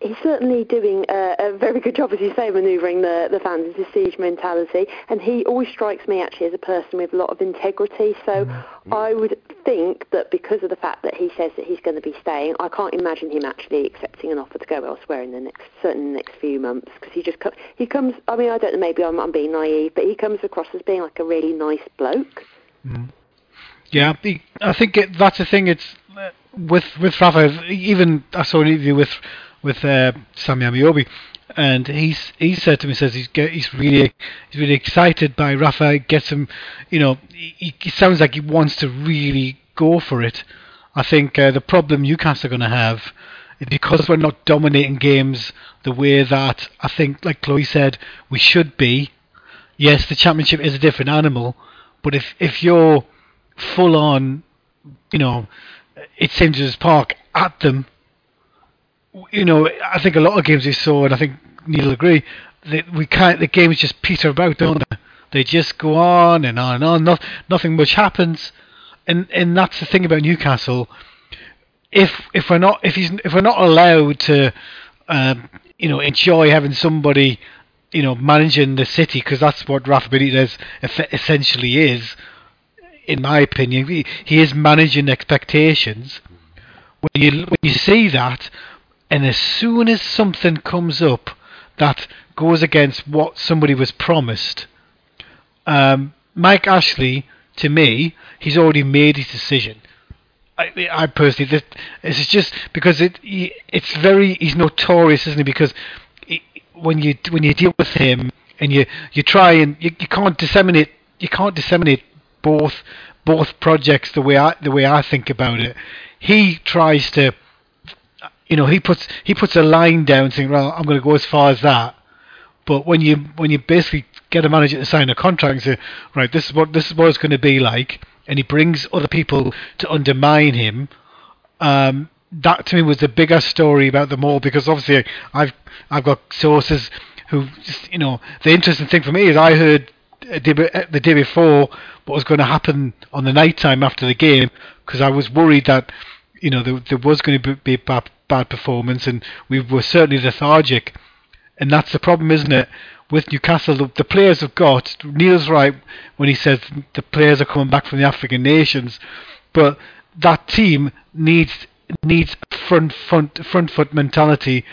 he's certainly doing a, a very good job, as you say, manoeuvring the, the fans into siege mentality. And he always strikes me actually as a person with a lot of integrity. So mm-hmm. I would think that because of the fact that he says that he's going to be staying, I can't imagine him actually accepting an offer to go elsewhere in the next certainly next few months. Because he just he comes. I mean, I don't know. Maybe I'm, I'm being naive, but he comes across as being like a really nice bloke. Mm-hmm. Yeah, he- I think it, that's the thing. It's with with Rafa. Even I saw an interview with with uh, Sammy Ameobi, and he's he said to me says he's get, he's really he's really excited by Rafa. Gets him, you know, he, he sounds like he wants to really go for it. I think uh, the problem Newcastle are going to have is because we're not dominating games the way that I think, like Chloe said, we should be. Yes, the championship is a different animal, but if if you're full on, you know, it's St James's Park at them. You know, I think a lot of games we saw, and I think Neil will agree, that we can't. The games just peter about, don't they? They just go on and on and on. Not, nothing much happens, and and that's the thing about Newcastle. If if we're not if he's if we're not allowed to, um, you know, enjoy having somebody, you know, managing the city because that's what Rafa Benitez essentially is in my opinion, he, he is managing expectations. When you when you see that, and as soon as something comes up that goes against what somebody was promised, um, Mike Ashley, to me, he's already made his decision. I, I personally, this, this is just because it, it's very he's notorious, isn't he? Because he, when you when you deal with him and you you try and you, you can't disseminate you can't disseminate both both projects the way I the way I think about it. He tries to, you know, he puts he puts a line down saying, "Well, I'm going to go as far as that." But when you when you basically get a manager to sign a contract and say, "Right, this is what this is what it's going to be like," and he brings other people to undermine him, um, that to me was the bigger story about them all because obviously I've I've got sources who just, you know the interesting thing for me is I heard the day before what was going to happen on the night time after the game because I was worried that you know there, there was going to be a bad, bad performance and we were certainly lethargic. And that's the problem isn't it? With Newcastle the, the players have got Neil's right when he says the players are coming back from the African nations but that team needs needs front front front foot mentality.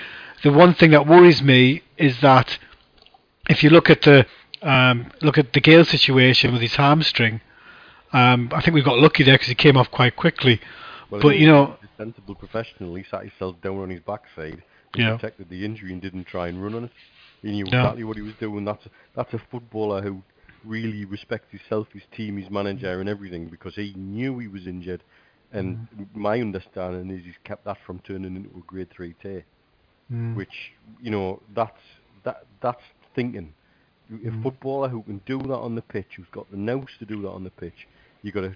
The one thing that worries me is that if you look at the um, look at the Gayle situation with his hamstring, um, I think we got lucky there because he came off quite quickly. Well, But, you know- a sensible professional. He sat himself down on his backside, and Yeah. protected the injury, and didn't try and run on it. He knew Yeah. exactly what he was doing. That's a, that's a footballer who really respects himself, his team, his manager, and everything because he knew he was injured. And Mm-hmm. my understanding is he's kept that from turning into a grade three tear, Mm. which you know that's that that's thinking. A Mm. footballer who can do that on the pitch, who's got the nous to do that on the pitch, you got to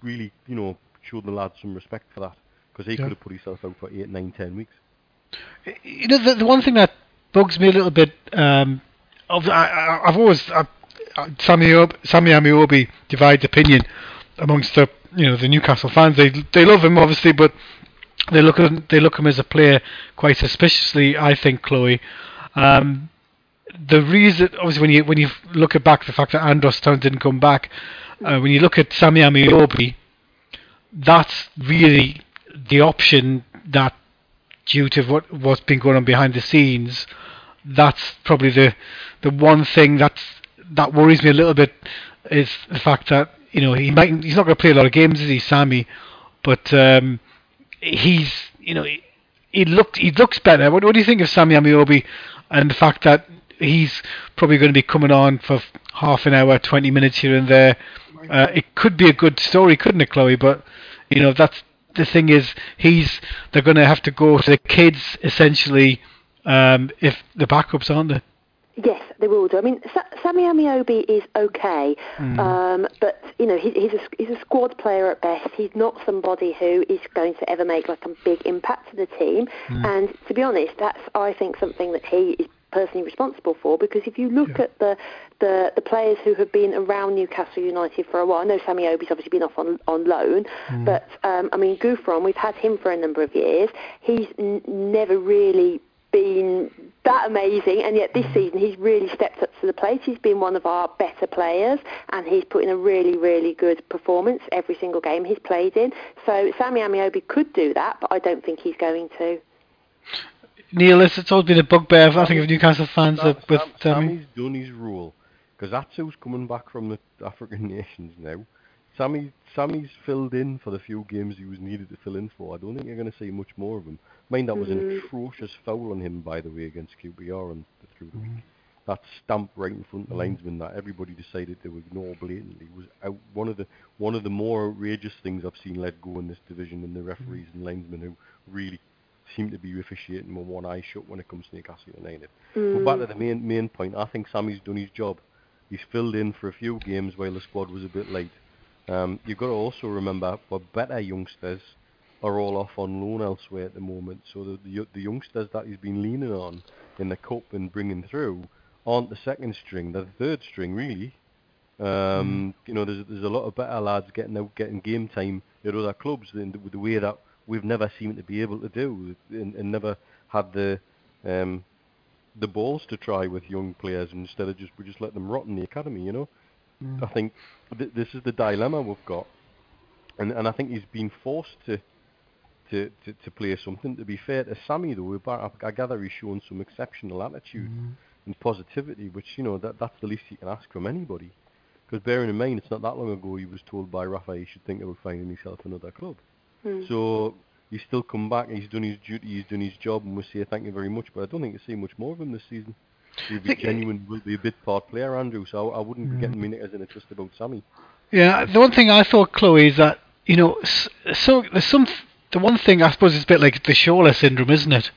really, you know, show the lad some respect for that because he Yeah. could have put himself out for eight, nine, ten weeks. You know, the, the one thing that bugs me a little bit, um, of, I, I, I've always, I, Sammy, Ob- Sammy Ameobi divides opinion amongst the, you know, the Newcastle fans. They they love him obviously, but they look at him, they look at him as a player quite suspiciously. I think, Chloe. Um, the reason, obviously, when you when you look at back the fact that Andros Town didn't come back, uh, when you look at Sammy Ameobi, that's really the option that due to what what's been going on behind the scenes, that's probably the the one thing that's that worries me a little bit is the fact that you know he might he's not going to play a lot of games, is he, Sammy? But um, he's you know he, he looked he looks better. What, what do you think of Sammy Ameobi and the fact that he's probably going to be coming on for half an hour, twenty minutes here and there? Uh, it could be a good story, couldn't it, Chloe? But you know, that's the thing is he's they're going to have to go to the kids essentially um, if the backups aren't there. Yes, they will do. I mean, Sa- Sammy Ameobi is okay, um, but you know he, he's a he's a squad player at best. He's not somebody who is going to ever make like a big impact to the team. And to be honest, that's I think something that he is personally responsible for because if you look at the, the the players who have been around Newcastle United for a while, I know Sammy Obi's obviously been off on on loan, but um, I mean Gouffran, we've had him for a number of years. He's n- never really been that amazing, and yet this season he's really stepped up to the plate. He's been one of our better players, and he's put in a really, really good performance every single game he's played in. So Sammy Ameobi could do that, but I don't think he's going to. Neil, it's, it's always been a bugbear, I think, of Newcastle fans Sam, with Sam, Sammy. Sammy's done his role because that's who's coming back from the African [laughs] nations now. Sammy, Sammy's filled in for the few games he was needed to fill in for. I don't think you're going to see much more of him. Mind that was an mm-hmm. atrocious foul on him, by the way, against QPR and the through the week. Mm-hmm. That stamp right in front of the mm-hmm. linesman that everybody decided to ignore blatantly was out one of the one of the more outrageous things I've seen let go in this division, and the referees and linesmen who really seem to be officiating with one eye shut when it comes to Newcastle United. But back to the main main point, I think Sammy's done his job. He's filled in for a few games while the squad was a bit late. Um, you've got to also remember, for better youngsters are all off on loan elsewhere at the moment. So the, the the youngsters that he's been leaning on in the cup and bringing through aren't the second string, they're the third string really. Um, You know, there's there's a lot of better lads getting out, getting game time at other clubs in the, the way that we've never seemed to be able to do, and, and never had the um, the balls to try with young players instead of just we just let them rot in the academy. You know, I think th- this is the dilemma we've got, and and I think he's been forced to. To, to, to play something. To be fair to Sammy, though, I, I gather he's shown some exceptional attitude and positivity, which you know that that's the least you can ask from anybody. Because bearing in mind, it's not that long ago he was told by Rafa he should think about finding himself another club. Hmm. So he's still come back. He's done his duty. He's done his job, and we say thank you very much. But I don't think you'll see much more of him this season. He'll be Think- genuine. Will be a bit part player, Andrew. So I, I wouldn't be getting hmm. me knickers in a twist about Sammy. Yeah, the one thing I thought, Chloe, is that you know, so there's some. The one thing I suppose it's a bit like the Shola syndrome, isn't it?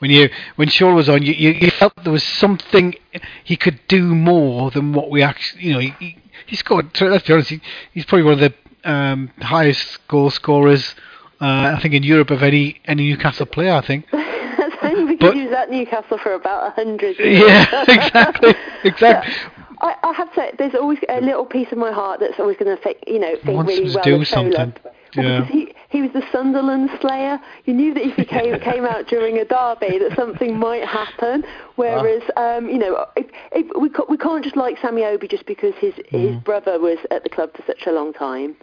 When you when Shola was on, you, you, you felt there was something he could do more than what we actually, you know, he, he, he scored. so Let's be honest, he, he's probably one of the um, highest goal scorers, uh, I think, in Europe of any any Newcastle player. I think. [laughs] That's only But- because he was at Newcastle for about a hundred years. [laughs] [laughs] Yeah, exactly, exactly. I, I have to say, there's always a little piece of my heart that's always going to think, you know, think really well do of Shola. something. Well, Yeah. because he, he was the Sunderland slayer. You knew that if he came, [laughs] came out during a derby, that something might happen. Whereas, um, you know, if, if we, ca- we can't just like Sammy Obi just because his, his Mm. brother was at the club for such a long time.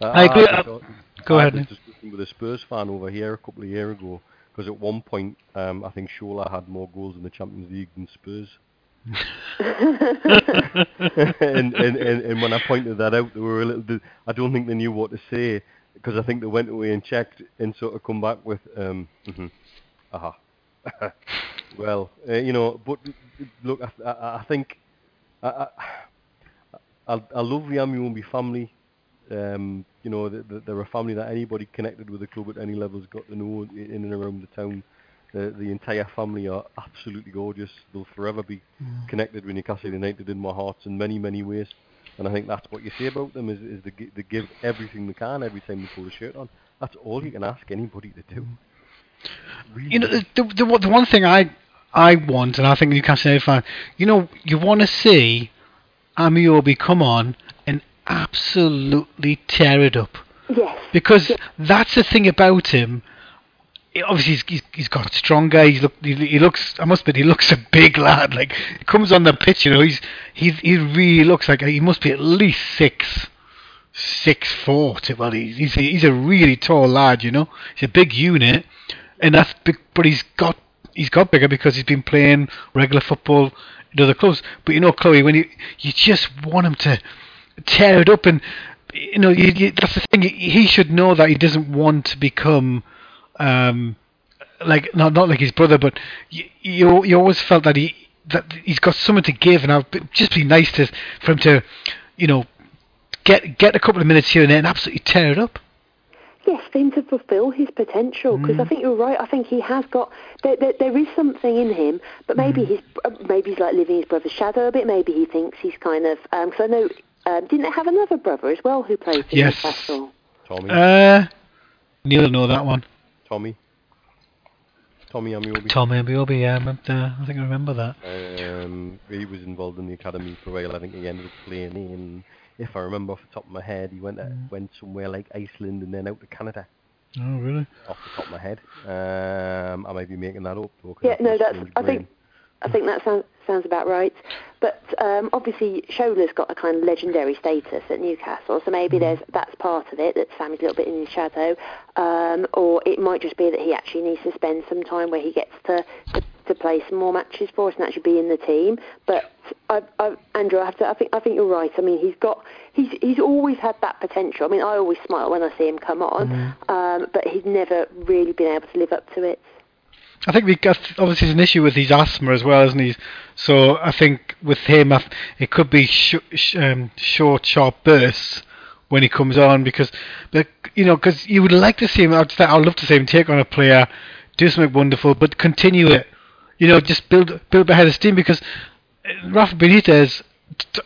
Uh, I agree, had uh, go I ahead, had Nick. this discussion with a Spurs fan over here a couple of years ago because at one point um, I think Shola had more goals in the Champions League than Spurs. [laughs] and, and, and, and when I pointed that out, they were a little. I don't think they knew what to say because I think they went away and checked and sort of come back with, um, mhm, aha. [laughs] well, uh, you know, but look, I, I, I think I, I, I, love the Ameobi family. Um, you know, th th they're a family that anybody connected with the club at any level has got to know in and around the town. The, the entire family are absolutely gorgeous. They'll forever be connected with Newcastle United in my heart in many, many ways. And I think that's what you say about them is, is they, they give everything they can every time they put a shirt on. That's all you can ask anybody to do. Really. You know, the, the, the, one- thing I I want, and I think Newcastle United fan, you know, you want to see Ameobi come on and absolutely tear it up Yes. because that's the thing about him. Obviously, he's, he's, got stronger. He's look, he, looks. I must admit, he looks a big lad. Like he comes on the pitch, you know, he's he he really looks like he must be at least six, six four. Well, he's he's a, really tall lad. You know, he's a big unit, and that's big. But he's got he's got bigger because he's been playing regular football in other clubs. But you know, Chloe, when you you just want him to tear it up and you know you, you, that's the thing he should know that he doesn't want to become um like not not like his brother but you you, you always felt that he that he's got something to give and I'd just be nice to for him to you know get get a couple of minutes here and there and absolutely tear it up. Yes, for him to fulfil his potential, because I think you're right. I think he has got there. There, there is something in him, but maybe he's uh, maybe he's like living his brother's shadow a bit. Maybe he thinks he's kind of. Because I know, um, didn't they have another brother as well who played for Yes. Newcastle? Tommy, Uh, Neil will know that one. Tommy, Tommy Ameobi. Tom Ameobi, yeah, I, remember, uh, I think I remember that. Um, he was involved in the academy for a while. I think he ended up playing in, if I remember off the top of my head, he went uh, went somewhere like Iceland and then out to Canada. Oh, really? Off the top of my head, um, I might be making that up. Though, 'cause Yeah, no, that's. strange I think. I think that sounds sounds about right. But um, obviously, Shola's got a kind of legendary status at Newcastle, so maybe there's that's part of it that Sammy's a little bit in his shadow, um, or it might just be that he actually needs to spend some time where he gets to to, to play some more matches for us and actually be in the team. But I, I, Andrew, I have to. I think I think you're right. I mean, he's got he's he's always had that potential. I mean, I always smile when I see him come on, um, but he's never really been able to live up to it. I think we got obviously there's an issue with his asthma as well, isn't he? So I think with him, it could be sh- sh- um, short, sharp bursts when he comes on because, but you know, because you would like to see him. I'd, I'd love to see him take on a player, do something wonderful, but continue it. You know, just build build a head of steam because uh, Rafa Benitez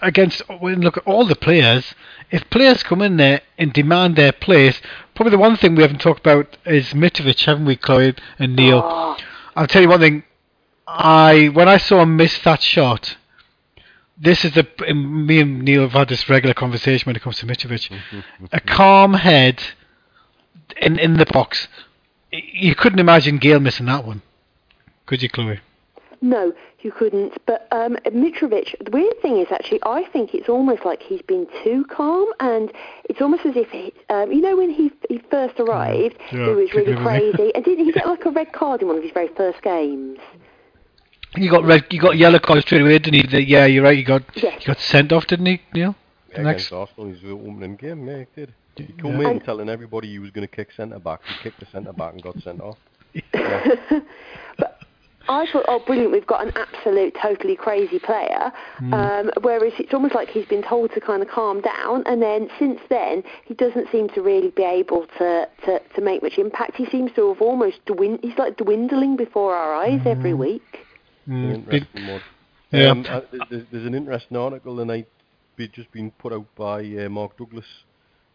against when look at all the players, if players come in there and demand their place, probably the one thing we haven't talked about is Mitrovic, haven't we, Chloe and Neil? Oh, I'll tell you one thing. I when I saw him miss that shot, this is the me and Neil have had this regular conversation when it comes to Mitrovic. [laughs] a calm head in in the box. You couldn't imagine Gayle missing that one, could you, Chloe? No, you couldn't. But um, Mitrovic, the weird thing is actually, I think it's almost like he's been too calm, and it's almost as if he, um, you know, when he he first arrived, Yeah, he was really crazy, and didn't he get [laughs] like a red card in one of his very first games? You got red, you got yellow card straight away, didn't you? The- Yeah, you're right. You got Yes. you got sent off, didn't he, Neil? Yeah, Next. against Arsenal, his opening game, yeah, he did. He Yeah. come in And- telling everybody he was going to kick centre back. He kicked the centre back and got sent off. [laughs] but I thought, oh, brilliant, we've got an absolute, totally crazy player. Um, whereas it's almost like he's been told to kind of calm down, and then since then, he doesn't seem to really be able to, to, to make much impact. He seems to have almost dwin- he's like dwindling before our eyes every week. Mm, An bit- interesting one. Yeah. Um, uh, there's, there's an interesting article tonight be, just been put out by uh, Mark Douglas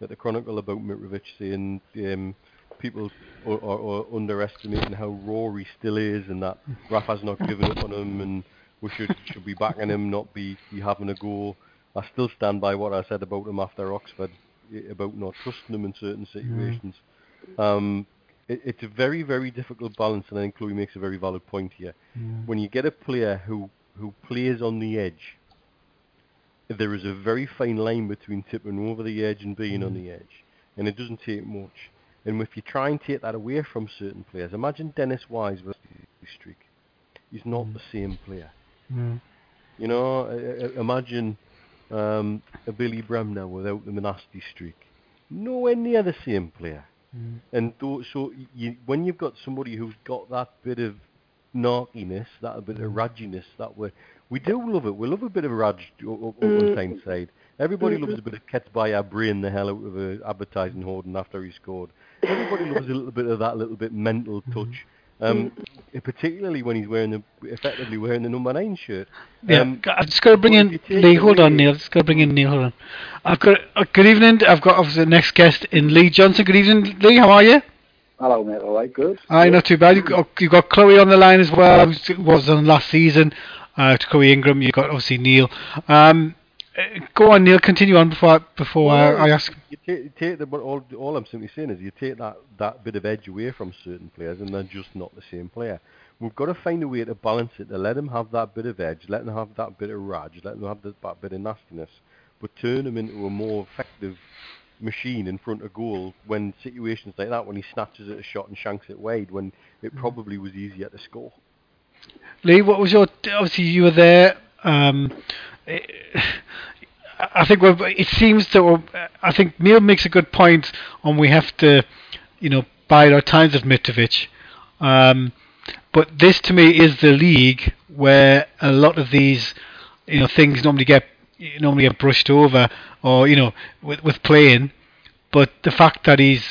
at the Chronicle about Mitrovic saying um, people are, underestimating how raw he still is and that Rafa's not giving up on him and we should should be backing him, not be, be having a go. I still stand by what I said about him after Oxford eh, about not trusting him in certain situations. Um, it, it's a very, very difficult balance, and I think Chloe makes a very valid point here. When you get a player who, who plays on the edge, there is a very fine line between tipping over the edge and being on the edge, and it doesn't take much. And if you try and take that away from certain players, imagine Dennis Wise versus streak. He's not the same player. Mm. You know, uh, imagine um, a Billy Bremner without the nasty streak. Nowhere near the same player. And tho- so you, when you've got somebody who's got that bit of narkiness, that bit of ragginess, that we we do love it. We love a bit of rage o- o- o- on Tyneside. Everybody loves a bit of kept by in the hell out of a advertising hoarding after he scored. Everybody loves a little bit of that little bit mental touch. Um, particularly when he's wearing the effectively wearing the number nine shirt. Yeah, Um, I've just got to bring in if Lee. Hold on, Neil. I've just got to bring in Neil. Hold on. I've got uh, good evening. I've got obviously the next guest in Lee Johnson. Good evening, Lee. How are you? Hello, mate. All right, good. Aye, not too bad. You've got, you've got Chloe on the line as well. who Was on last season. Uh, to Chloe Ingram. You've got obviously Neil. Um, uh, go on, Neil. Continue on before I, before I, I ask. You take, you take the, but all, all I'm simply saying is you take that, that bit of edge away from certain players and they're just not the same player. We've got to find a way to balance it, to let them have that bit of edge, let them have that bit of rage, let them have that, that bit of nastiness, but turn them into a more effective machine in front of goal when situations like that, when he snatches at a shot and shanks it wide, when it probably was easier to score. Lee, what was your? Obviously, you were there. Um, I think it seems that we're, I think Neil makes a good point on we have to, you know, bide our times with Mitrovic. Um, but this to me is the league where a lot of these, you know, things normally get normally get brushed over, or you know, with with playing. But the fact that he's,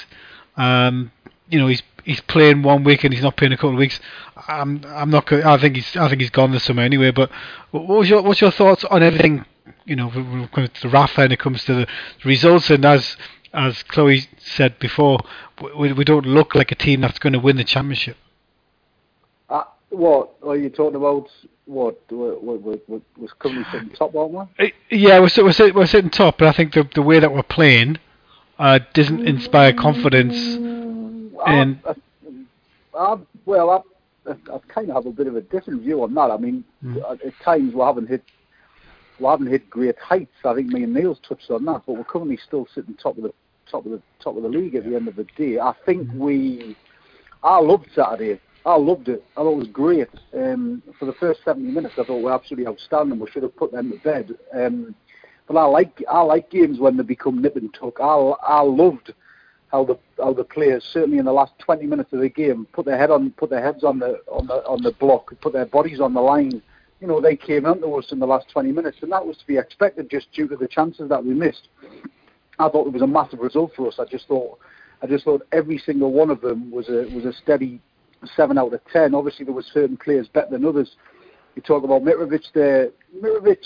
um, you know, he's he's playing one week and he's not playing a couple of weeks. I'm I'm not. go- I think he's I think he's gone this summer anyway. But what was your what's your thoughts on everything? You know, when it comes to Rafa and it comes to the results, and as as Chloe said before, we, we don't look like a team that's going to win the championship. Uh, what are you talking about? What, was currently sitting top, aren't we? Uh, Yeah, we're we're, we're sitting top, but I think the the way that we're playing uh, doesn't inspire confidence. And I, uh, I, well, I, I, I kind of have a bit of a different view on that. I mean, at, at times we haven't hit we haven't hit great heights. I think me and Neil's touched on that, but we're currently still sitting top of the top of the top of the league at the end of the day. I think hmm. we. I loved Saturday. I loved it. I thought it was great. Um, for the first 70 minutes, I thought we were absolutely outstanding. We should have put them to bed. Um, but I like I like games when they become nip and tuck. I I loved how the how the players certainly in the last 20 minutes of the game put their head on put their heads on the on the on the block, put their bodies on the line. You know they came onto us in the last 20 minutes, and that was to be expected just due to the chances that we missed. I thought it was a massive result for us. I just thought I just thought every single one of them was a was a steady seven out of ten. Obviously there were certain players better than others. You talk about Mitrovic there. Mitrovic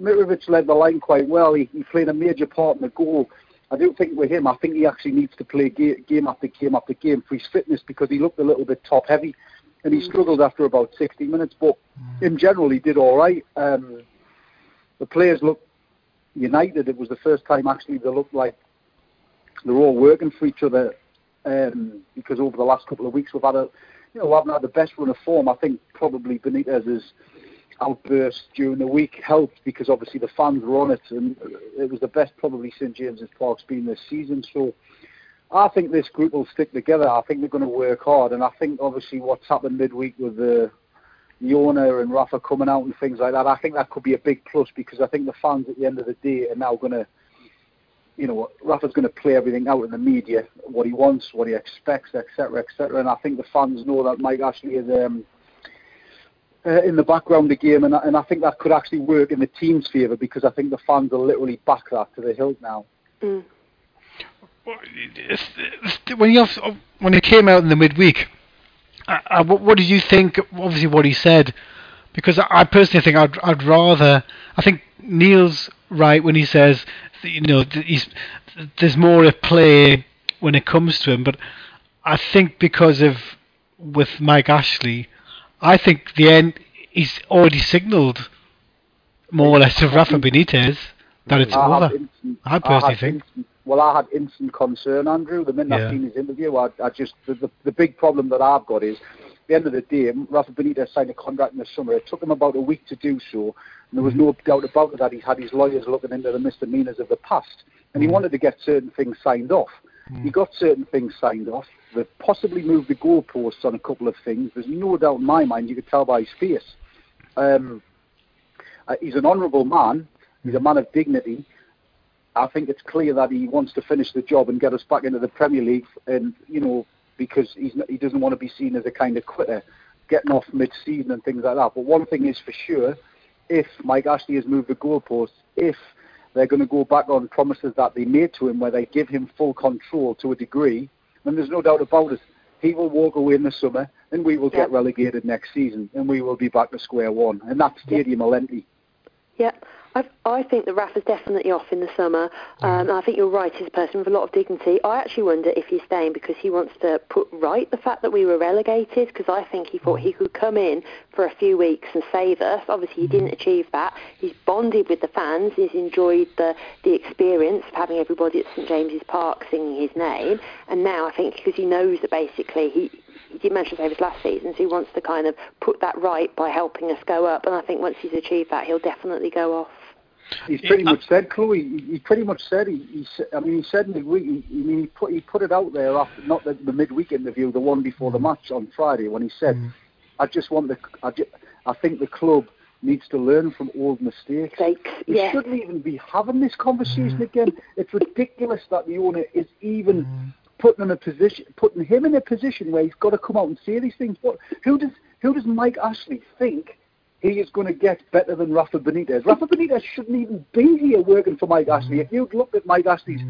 Mitrovic led the line quite well. He, he played a major part in the goal. I don't think with him, I think he actually needs to play ga- game after game after game for his fitness because he looked a little bit top heavy and he struggled after about 60 minutes. But in general, he did all right. Um, the players looked united. It was the first time actually they looked like they're all working for each other um, because over the last couple of weeks we've had a, you know, we haven't had the best run of form. I think probably Benitez's outburst during the week helped because obviously the fans were on it and it was the best probably St James's Park's been this season. So I think this group will stick together. I think they're going to work hard and I think obviously what's happened midweek with the Yona and Rafa coming out and things like that, I think that could be a big plus because I think the fans at the end of the day are now going to you know, Rafa's going to play everything out in the media, what he wants, what he expects, etc., etc. And I think the fans know that Mike Ashley is um, uh, in the background of the game, and, I- and I think that could actually work in the team's favour because I think the fans are literally back that to the hilt now. Mm. when you when it came out in the midweek, uh, uh, what, what did you think? Obviously, what he said, because I, I personally think I'd I'd rather. I think Neil's right when he says, that, you know, he's there's more at play when it comes to him, but I think because of with Mike Ashley, I think the end is already signalled more or less to Rafa Benitez that it's I over. instant- I personally had think. Instant, well, I had instant concern, Andrew. The minute Yeah. I've seen his interview, I, I just the, the the big problem that I've got is, at the end of the day, Rafa Benitez signed a contract in the summer. It took him about a week to do so, and there was mm-hmm. no doubt about it that he had his lawyers looking into the misdemeanors of the past, and he mm-hmm. wanted to get certain things signed off. He got certain things signed off. They've possibly moved the goalposts on a couple of things. There's no doubt in my mind. You could tell by his face. Um, uh, he's an honourable man. He's a man of dignity. I think it's clear that he wants to finish the job and get us back into the Premier League, and you know because he's not, he doesn't want to be seen as a kind of quitter, getting off mid-season and things like that. But one thing is for sure, if Mike Ashley has moved the goalposts, if they're going to go back on promises that they made to him, where they give him full control to a degree, And there's no doubt about it. He will walk away in the summer, and we will get relegated next season, and we will be back to square one, and that stadium will empty. Yeah, I, I think that Rafa's definitely off in the summer. Um, I think you're right. He's a person with a lot of dignity. I actually wonder if he's staying because he wants to put right the fact that we were relegated. Because I think he thought he could come in for a few weeks and save us. Obviously, he didn't achieve that. He's bonded with the fans. He's enjoyed the the experience of having everybody at St James's Park singing his name. And now I think because he knows that basically he he did manage to save us last season, so he wants to kind of put that right by helping us go up. And I think once he's achieved that, he'll definitely go off. He's pretty Yeah. much said, Chloe. He, he pretty much said. He, he, I mean, he said midweek. He, I mean, he put he put it out there after not the, the midweek interview, the one before the mm. match on Friday, when he said, mm. "I just want the. I, ju- I think the club needs to learn from old mistakes. Sakes, We yeah. shouldn't even be having this conversation mm. again. It's ridiculous that the owner is even putting in a position, putting him in a position where he's got to come out and say these things. What? Who does who does Mike Ashley think he is going to get better than Rafa Benitez. Rafa Benitez shouldn't even be here working for Mike Ashley. If you'd looked at Mike Ashley's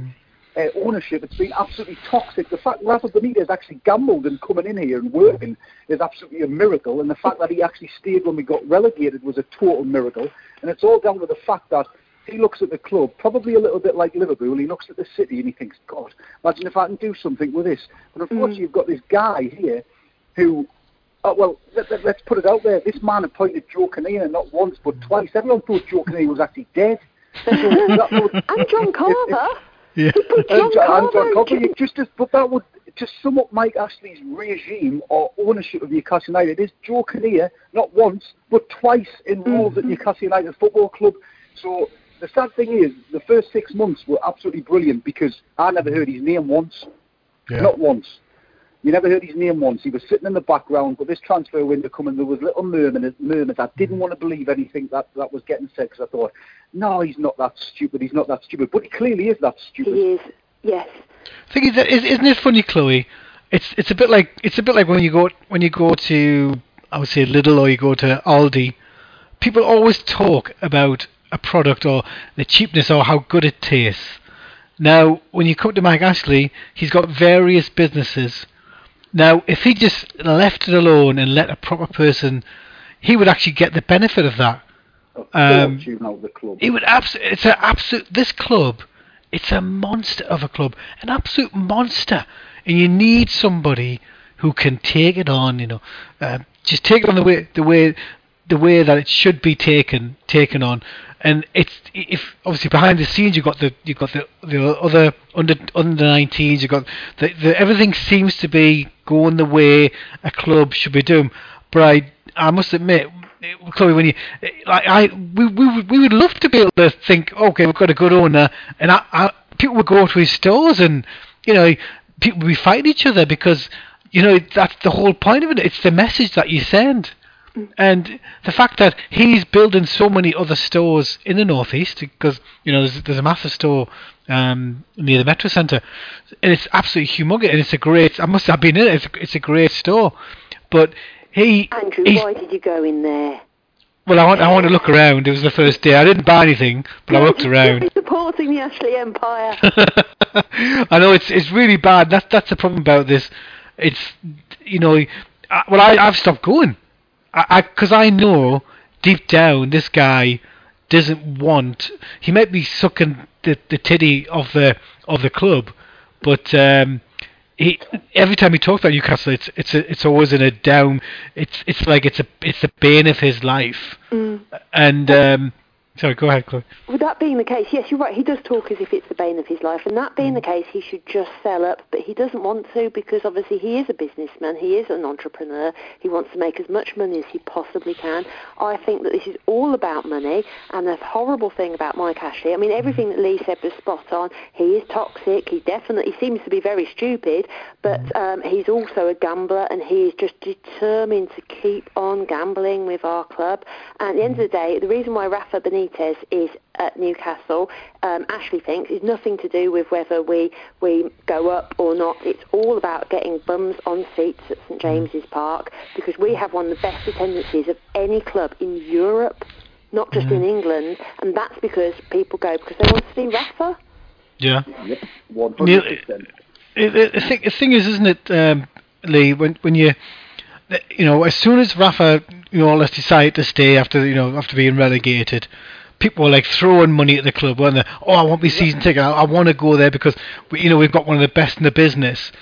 uh, ownership, it's been absolutely toxic. The fact that Rafa Benitez actually gambled and coming in here and working is absolutely a miracle. And the fact that he actually stayed when we got relegated was a total miracle. And it's all down to the fact that he looks at the club, probably a little bit like Liverpool. He looks at the city and he thinks, God, imagine if I can do something with this. But unfortunately, you've got this guy here who, oh, well, let, us let, put it out there. This man appointed Joe Kinnear not once but twice. Everyone thought Joe Kinnear was actually dead. So that would, [laughs] and John Carver. Yeah. He put John and, John- and John Carver. Carver, you just as, but that would just sum up Mike Ashley's regime or ownership of Newcastle United is Joe Kinnear not once but twice involved mm. at Newcastle United Football Club. So the sad thing is the first six months were absolutely brilliant because I never heard his name once, Yeah. not once. You never heard his name once. He was sitting in the background, but this transfer window coming, there was little murmurs. murmurs. I didn't want to believe anything that, that was getting said because I thought, no, he's not that stupid. He's not that stupid. But he clearly is that stupid. He is. Yes. thing is, that- is- isn't it funny, Chloe? It's it's a bit like it's a bit like when you go when you go to I would say Lidl or you go to Aldi. People always talk about a product or the cheapness or how good it tastes. Now, when you come to Mike Ashley, he's got various businesses. Now, if he just left it alone and let a proper person, he would actually get the benefit of that. Um, of the club. It would absolutely. It's an absolute. This club, it's a monster of a club, an absolute monster, and you need somebody who can take it on. You know, uh, just take it on the way, the way, the way that it should be taken, taken on. And it's if obviously behind the scenes you've got the you've got the the other under under 19s. You've got the, the everything seems to be going the way a club should be doing. But I I must admit, Chloe, when you like, I we we would, we would love to be able to think, okay, we've got a good owner, and I, I, people would go to his stores, and you know, people would be fighting each other because you know that's the whole point of it. It's the message that you send. And the fact that he's building so many other stores in the northeast, because you know there's, there's a massive store um, near the Metro Centre, and it's absolutely humongous, and it's a great. I must have been in it. It's a, it's a great store, but he Andrew, why did you go in there? well, I want I want to look around. It was the first day. I didn't buy anything, but I looked [laughs] around. [laughs] Supporting the Ashley Empire. [laughs] I know it's it's really bad. That's that's the problem about this. It's you know, I, well, I I've stopped going. I because I, know deep down this guy doesn't want. He might be sucking the the titty of the of the club, but um, he every time he talks about Newcastle, it's it's a, it's always in a down. It's it's like it's a it's the bane of his life. And um, sorry, go ahead, Chloe. With that being the case, yes, you're right. He does talk as if it's the bane of his life, and that being the mm. case, he should just sell up. But he doesn't want to because obviously he is a businessman. He is an entrepreneur. He wants to make as much money as he possibly can. I think that this is all about money. And the horrible thing about Mike Ashley, I mean, mm. everything that Lee said was spot on. He is toxic. He definitely he seems to be very stupid, but mm. um, he's also a gambler, and he is just determined to keep on gambling with our club. And at the end of the day, the reason why Rafa Benitez is at Newcastle, um, Ashley thinks, is nothing to do with whether we, we go up or not. It's all about getting bums on seats at St James's Park because we have one of the best attendances of any club in Europe, not just in England. And that's because people go because they want to see Rafa. Yeah. Yep, 100%. It, it, the, thing, the thing is, isn't it, um, Lee? When when you, you know, as soon as Rafa, you know, let's decide to stay after you know after being relegated, people were like throwing money at the club, weren't they? Oh, I want my season ticket. I, I want to go there because we, you know we've got one of the best in the business.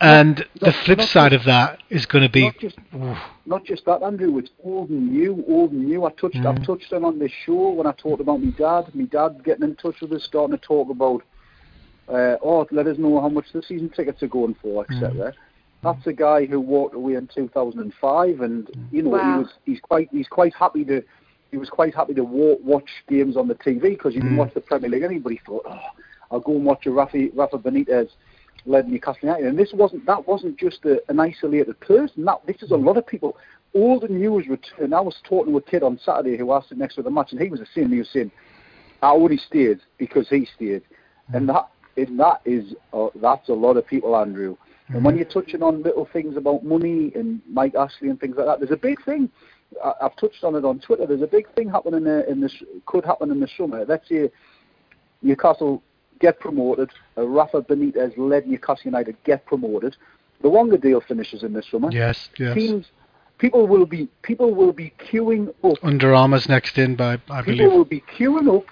And the flip not side of that is going to be, Not just, not just that, Andrew. It's old and new, old and new. I touched, Mm. I've touched on on this show when I talked about my dad. My dad getting in touch with us, starting to talk about, uh, oh, let us know how much the season tickets are going for, Mm. etc. That's a guy who walked away in 2005, and you know Wow. he was he's quite he's quite happy to he was quite happy to wa- watch games on the TV because he didn't mm. watch the Premier League. Anybody thought, oh, I'll go and watch a Rafa Rafa Benitez led Newcastle United, and this wasn't that wasn't just a, an isolated person. That this is a mm. lot of people. Old and new has returned. I was talking to a kid on Saturday who asked next to the match, and he was the same. He was saying, "I only stayed because he stayed," mm. and that and that is uh, that's a lot of people, Andrew. And when mm-hmm. you're touching on little things about money and Mike Ashley and things like that, there's a big thing. I've touched on it on Twitter. There's a big thing happening uh, in this. Could happen in the summer. Let's say Newcastle get promoted. Uh, Rafa Benitez led Newcastle United get promoted. The Wonga deal finishes in the summer. Yes, yes. Teams, people will be people will be queuing up. Under Armour's next in, by I People believe. will be queuing up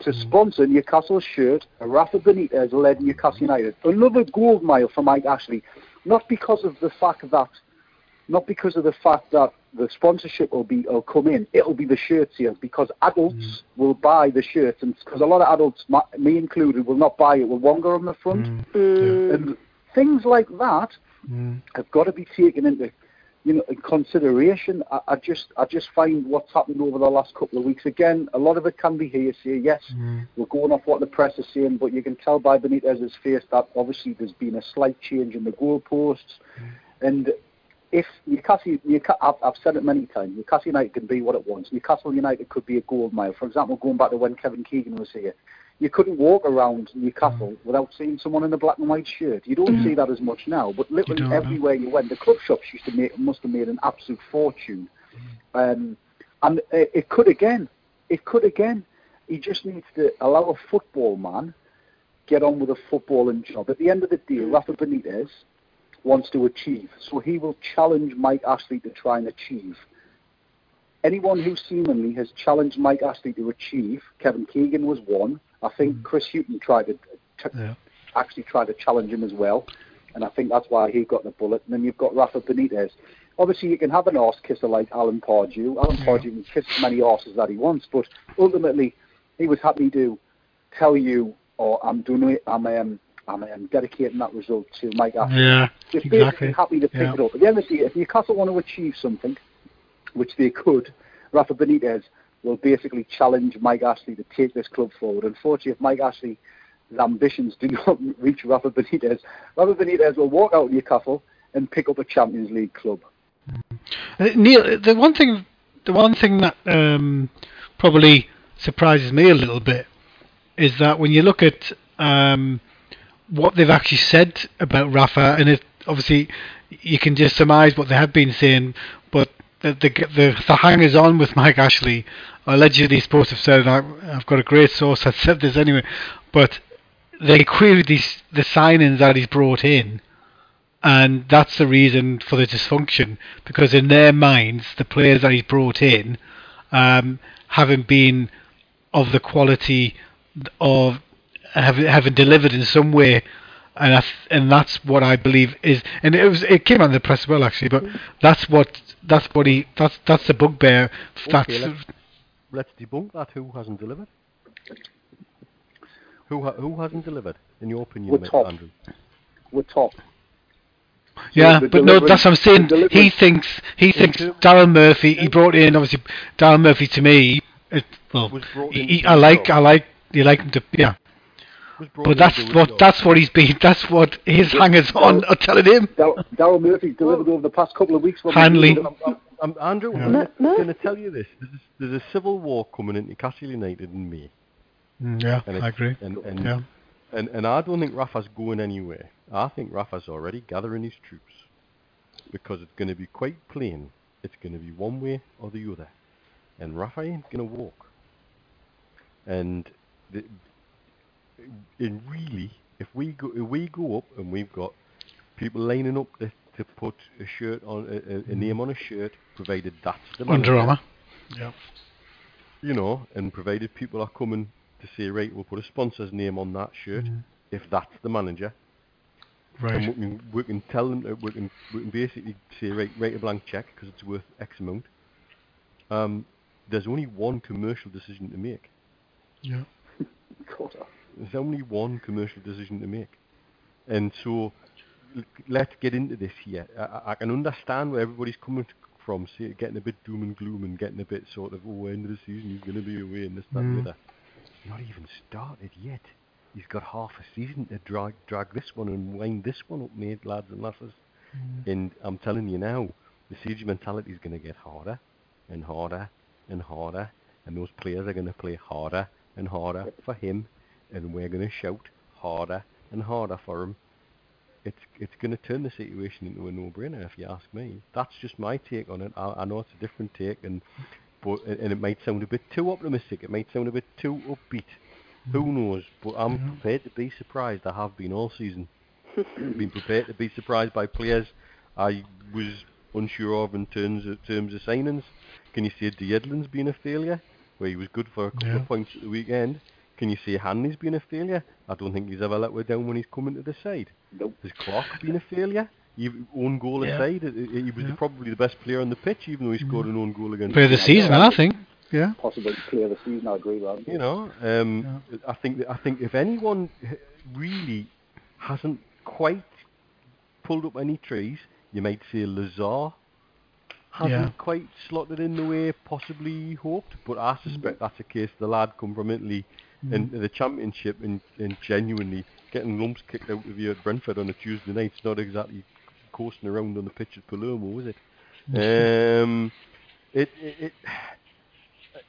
to sponsor Newcastle's shirt. Rafa Benitez led Newcastle United. Another gold mile for Mike Ashley, not because of the fact that, not because of the fact that the sponsorship will be will come in. It'll be the shirt sales because adults will buy the shirts, and because a lot of adults, ma- me included, will not buy it with Wonga on the front, Mm. and things like that Mm. have got to be taken into you know in consideration. I, I just I just find what's happened over the last couple of weeks. Again, a lot of it can be hearsay. Yes, Mm. we're going off what the press is saying, but you can tell by Benitez's face that obviously there's been a slight change in the goalposts. And if Newcastle, Newcastle I've, I've said it many times, Newcastle United can be what it wants. Newcastle United could be a gold mile. For example, going back to when Kevin Keegan was here, you couldn't walk around Newcastle mm. without seeing someone in a black and white shirt. You don't mm. see that as much now, but literally no. everywhere you went, the club shops used to make must have made an absolute fortune. Mm. Um, and it, it could again. It could again. He just needs to allow a football man get on with a footballing job. At the end of the day, Rafa Benitez wants to achieve, so he will challenge Mike Ashley to try and achieve. Anyone who seemingly has challenged Mike Ashley to achieve, Kevin Keegan was one. I think Chris Hughton tried to t- Yeah. actually tried to challenge him as well, and I think that's why he got the bullet. And then you've got Rafa Benitez. Obviously, you can have an arse kisser like Alan Pardew. Alan Pardew can kiss as many arses that he wants, but ultimately, he was happy to tell you, or I'm doing it. I'm um, I'm um, dedicating that result to Mike Ashley. Yeah, Just exactly. basically happy to pick Yeah. it up. At the end of the day, if Newcastle want to achieve something, which they could, Rafa Benitez will basically challenge Mike Ashley to take this club forward. Unfortunately, if Mike Ashley's ambitions do [laughs] not reach Rafa Benitez, Rafa Benitez will walk out of Newcastle and pick up a Champions League club. Uh, Neil, the one thing, the one thing that um, probably surprises me a little bit is that when you look at um, what they've actually said about Rafa, and it obviously you can just surmise what they have been saying, but the the the, the hangers on with Mike Ashley. Allegedly supposed to have said, I, I've got a great source that said this anyway, but they queried these the signings that he's brought in and that's the reason for the dysfunction because in their minds the players that he's brought in um, haven't been of the quality of having having delivered in some way and I th- and that's what I believe is and it was it came out in the press as well actually but that's what that's what he that's that's the bugbear that's Okay, let's, let's debunk that. Who hasn't delivered? Who ha- who hasn't delivered, in your opinion, We're mate, top. Andrew? We're top. Yeah, but no, that's what I'm saying. He thinks he thinks Darren Murphy. He brought in obviously Darren Murphy to me. It, well, he, he- I like I like you like him to yeah. Was brought But that's what his job. that's what he's been. [laughs] That's what his hangers on are telling him. Daryl Darryl Murphy's delivered over the past couple of weeks. when we Hanley. I'm, I'm, Andrew, Yeah. I'm No, no. going to tell you this. There's, there's a civil war coming into Newcastle United in May. Mm, yeah, And I agree. And, and, Yeah. and, and I don't think Rafa's going anywhere. I think Rafa's already gathering his troops. Because it's going to be quite plain. It's going to be one way or the other. And Rafa ain't going to walk. And the, and really, if we go if we go up and we've got people lining up to, to put a shirt on a, a, a name on a shirt, provided that's the Under manager, Armour. Yeah. you know, and provided people are coming to say, right, we'll put a sponsor's name on that shirt, if that's the manager, and Right. we can, we can tell them, that we can, we can basically say, right, write a blank check because it's worth X amount. Um, there's only one commercial decision to make. Yeah. [laughs] God, There's only one commercial decision to make. And so, let's get into this here. I, I- can understand where everybody's coming from, see, getting a bit doom and gloom and getting a bit sort of, oh, end of the season, he's going to be away and this, that, and Mm. the other. Not even started yet. He's got half a season to drag drag this one and wind this one up, mate, lads and lasses. And I'm telling you now, the siege mentality is going to get harder and harder and harder, and those players are going to play harder and harder for him, and we're going to shout harder and harder for him. it's it's going to turn the situation into a no-brainer if you ask me. That's just my take on it. I, I know it's a different take, and but and it might sound a bit too optimistic. It might sound a bit too upbeat. Who mm. knows? But I'm prepared to be surprised. I have been all season. [laughs] been prepared to be surprised by players I was unsure of in terms of terms of signings. Can you say Diedlin's been a failure, where he was good for a couple Yeah. of points at the weekend? Can you see Hanley's been a failure? I don't think he's ever let us down when he's coming to the side. Nope. Has Clark been a failure? Even own goal Yeah. aside, he he was Yeah. probably the best player on the pitch, even though he scored an own goal against. Play of the season, I think. Yeah. Possibly clear the season. I agree with that. You know, um, I think that, I think if anyone really hasn't quite pulled up any trees, you might say Lazaar hasn't Yeah. quite slotted in the way possibly hoped. But I suspect mm. that's a case the lad come from Italy into the championship and, and genuinely getting lumps kicked out of you at Brentford on a Tuesday night. It's not exactly coasting around on the pitch at Palermo, is it? [laughs] Um, it, it, it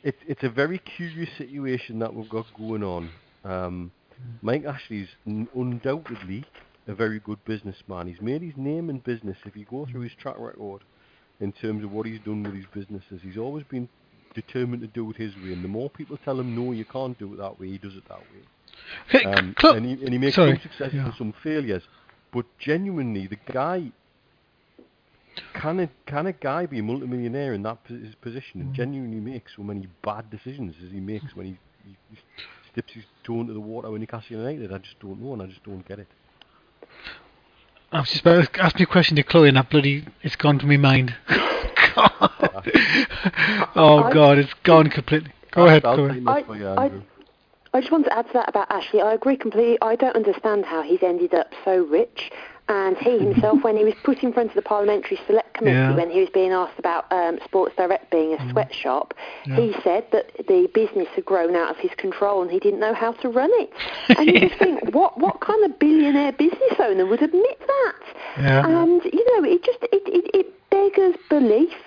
it, it's a very curious situation that we've got going on. Um, Mike Ashley's n- undoubtedly a very good businessman. He's made his name in business. If you go through his track record in terms of what he's done with his businesses, he's always been determined to do it his way. And the more people tell him no, you can't do it that way, he does it that way. Um, Cl- and, he, and he makes sorry, some successes yeah. and some failures. But genuinely, the guy can a can a guy be a multimillionaire in that pos- position Mm. and genuinely make so many bad decisions as he makes when he, he, he dips his toe into the water when he casts United? I just don't know, and I just don't get it. I was just about to ask me a question to Chloe, and that bloody it's gone to my mind. [laughs] God. [laughs] oh God, it's gone completely. Go ahead, I'll Chloe. I- this for you, I- I just want to add to that about Ashley. I agree completely. I don't understand how he's ended up so rich. And he himself, when he was put in front of the Parliamentary Select Committee, Yeah. when he was being asked about um, Sports Direct being a sweatshop, Yeah. he said that the business had grown out of his control and he didn't know how to run it. And you just [laughs] think, what what kind of billionaire business owner would admit that? Yeah. And you know, it just it it, it beggars belief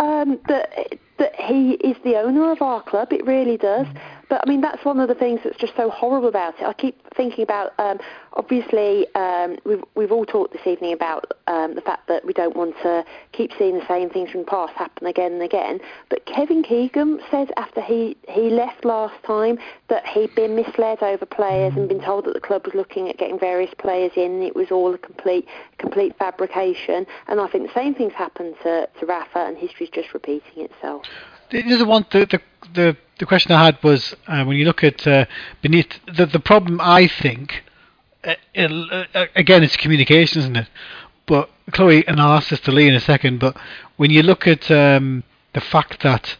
um, that that he is the owner of our club. It really does. But I mean, that's one of the things that's just so horrible about it. I keep thinking about, um, obviously, um, we've we've all talked this evening about um, the fact that we don't want to keep seeing the same things from the past happen again and again. But Kevin Keegan said after he he left last time that he'd been misled over players and been told that the club was looking at getting various players in. It was all a complete complete fabrication. And I think the same things happened to to Rafa, and history's just repeating itself. The other one, the the the, the question I had was uh, when you look at uh, beneath the the problem. I think uh, it'll, uh, again it's communication, isn't it? But Chloe, and I'll ask this to Lee in a second. But when you look at um, the fact that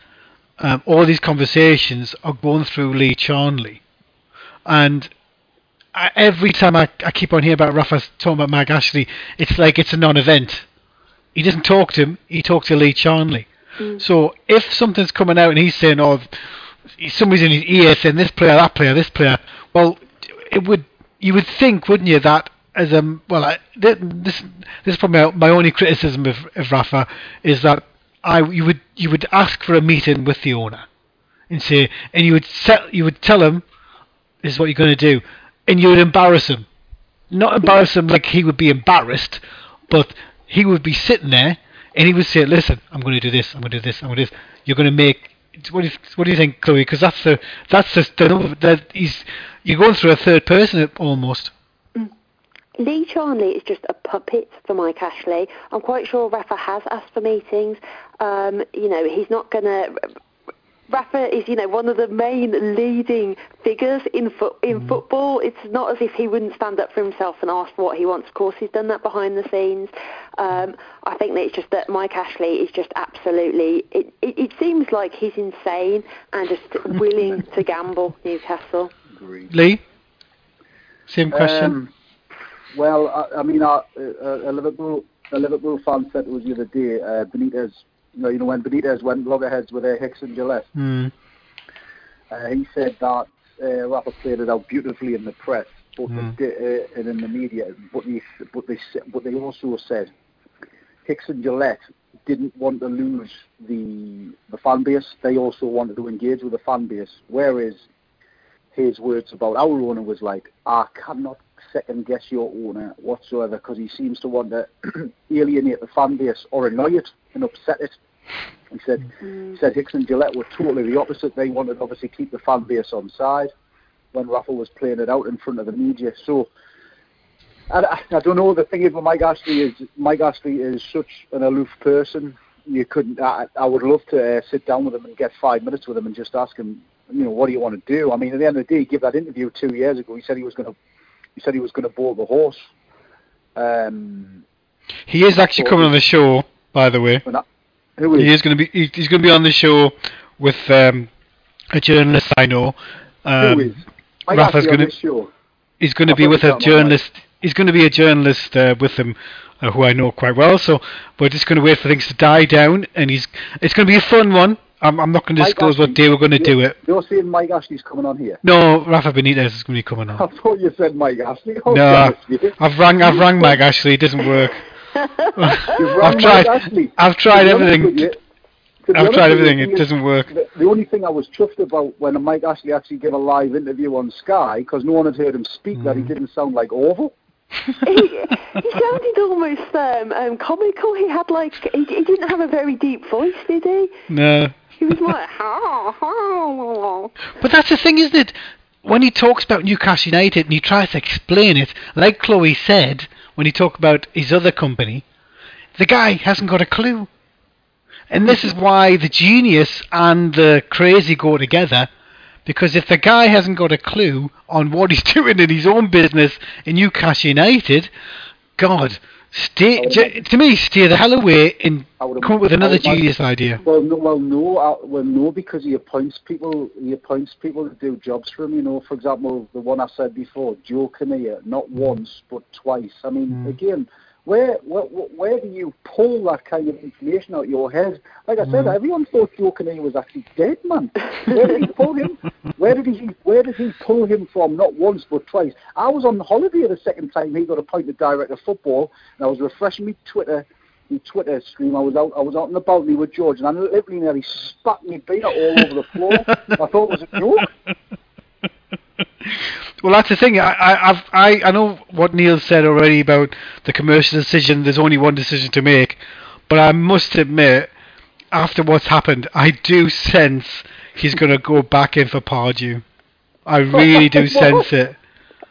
um, all these conversations are going through Lee Charnley, and I, every time I, I keep on hearing about Rafa talking about Mike Ashley, it's like it's a non-event. He doesn't talk to him; he talks to Lee Charnley. So if something's coming out and he's saying, "Oh, somebody's in his ear saying this player, that player, this player," well, it would you would think, wouldn't you, that as a well, I, this this is probably my, only criticism of, of Rafa is that I you would you would ask for a meeting with the owner and say, and you would set, you would tell him this is what you're going to do, and you would embarrass him, not embarrass him like he would be embarrassed, but he would be sitting there and he would say, "Listen, I'm going to do this. I'm going to do this. I'm going to do this. You're going to make." What do you, what do you think, Chloe? Because that's the that's the, number that he's you're going through a third person almost. Lee Charnley is just a puppet for Mike Ashley. I'm quite sure Rafa has asked for meetings. Um, you know, he's not going to. Rafa is, you know, one of the main leading figures in fo- in football. It's not as if he wouldn't stand up for himself and ask for what he wants. Of course, he's done that behind the scenes. Um, I think that it's just that Mike Ashley is just absolutely. It, it, it seems like he's insane and just willing to gamble. Newcastle. Agreed. Lee, same question. Um, well, I, I mean, uh, a, a Liverpool a Liverpool fan said to us the other day, uh, Benitez. You know, you know when Benitez went loggerheads with uh, Hicks and Gillett. Hmm. Uh, he said that uh, Rafa played it out beautifully in the press, but Mm. they, uh, and in the media. But they, but they, but they also said Hicks and Gillett didn't want to lose the the fan base. They also wanted to engage with the fan base. Whereas his words about our owner was like, I cannot second guess your owner whatsoever because he seems to want to [clears throat] alienate the fan base or annoy it and upset it. He said, he said Hicks and Gillett were totally the opposite. They wanted to obviously keep the fan base on side when Rafa was playing it out in front of the media. So I, I don't know. The thing is with Mike Ashley is Mike Ashley is such an aloof person. You couldn't. I, I would love to uh, sit down with him and get five minutes with him and just ask him, you know, what do you want to do? I mean, at the end of the day, he gave that interview two years ago. He said he was going to. He said he was going to board the horse. Um, He is actually coming on the show, by the way. that, who is? He is going to be. he- He's going to be on the show with um, a journalist I know. Um, who is? Rafa's gonna- He's going to be with a journalist. He's going to be a journalist uh, with him, uh, who I know quite well. So we're just going to wait for things to die down, and he's. It's going to be a fun one. I'm, I'm not going to Mike disclose what Ashley- day we're going to do it. You're saying Mike Ashley's coming on here? No, Rafa Benitez is going to be coming on. [laughs] I thought you said Mike Ashley. Oh, No. I've rang. I've rang [laughs] Mike. Actually, it doesn't work. [laughs] You've I've tried. Mike I've tried To be honest everything. you- I've tried everything. It doesn't work. The, the only thing I was chuffed about when Mike Ashley actually gave a live interview on Sky, because no one had heard him speak, that Mm. he didn't sound like Orville. he, he sounded almost um, um, comical. He had like he, he didn't have a very deep voice, did he? No. He was like, [laughs] ha, ha. But that's the thing, isn't it? When he talks about Newcastle United and he tries to explain it, like Chloe said, when he talked about his other company, the guy hasn't got a clue. And this is why the genius and the crazy go together, because if the guy hasn't got a clue on what he's [laughs] doing in his own business in Newcastle United, God, stay I to me, stay the hell away and I come up with another genius idea. Well, no, well, no, uh, well, no, because he appoints people. He appoints people to do jobs for him. You know, for example, the one I said before, Joe Kinnear, not once but twice. I mean, Mm. again, where, where where do you pull that kind of information out of your head? Like I said, Mm. everyone thought Joe Kinnear was actually dead, man. Where did he pull him? Where did he Where did he pull him from? Not once but twice. I was on holiday the second time he got appointed director of football, and I was refreshing my Twitter my Twitter stream. I was out I was out on the balcony with George and I literally nearly spat me beer all over the floor. I thought it was a joke. Well, that's the thing. I, I, I've, I, I know what Neil said already about the commercial decision. There's only one decision to make, but I must admit, after what's happened, I do sense he's going to go back in for Pardew. I really do [laughs] sense it.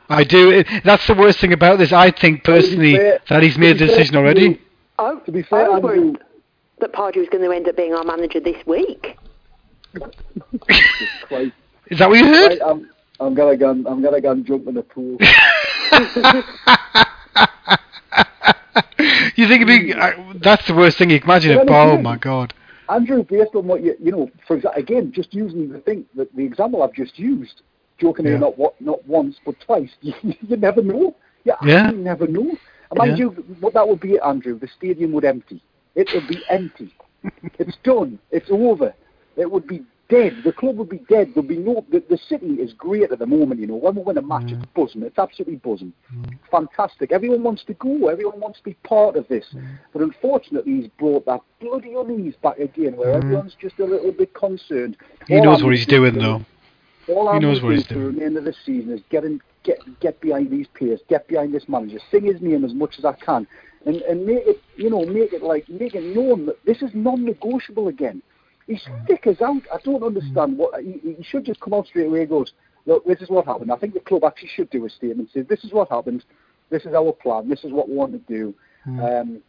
I do. It, that's the worst thing about this. I think personally fair- that he's made be a fair decision already. you, I, To be fair, I was worried that Pardew was going to end up being our manager this week. [laughs] [laughs] Is that what you heard? Um, I'm, gonna go. and- I'm gonna go and jump in the pool. [laughs] you think it'd be, uh, that's the worst thing you can imagine. Well, oh my god. Andrew, based on what you you know, for exa- again, just using the thing that the example I've just used, joking Yeah. here, not what not once but twice. [laughs] You, you never know. You Yeah. never know. And mind Yeah. you, what that would be, Andrew, the stadium would empty. It would be empty. it's done. It's over. It would be dead. The club would be dead. There'd be no. The, the city is great at the moment. You know, when we win a match, it's mm. buzzing. It's absolutely buzzing. Mm. Fantastic. Everyone wants to go. Everyone wants to be part of this. Mm. But unfortunately, he's brought that bloody unease back again, where everyone's just a little bit concerned. He All knows what he's doing, though. All He I'm knows what he's doing. at the end of the season is get in, get get behind these players, get behind this manager, sing his name as much as I can, and and make it you know make it like make it known that this is non-negotiable again. He's thick as out. I don't understand what he, he should just come out straight away. and goes, look, this is what happened. I think the club actually should do a statement. Say this is what happened. This is our plan. This is what we want to do. Um,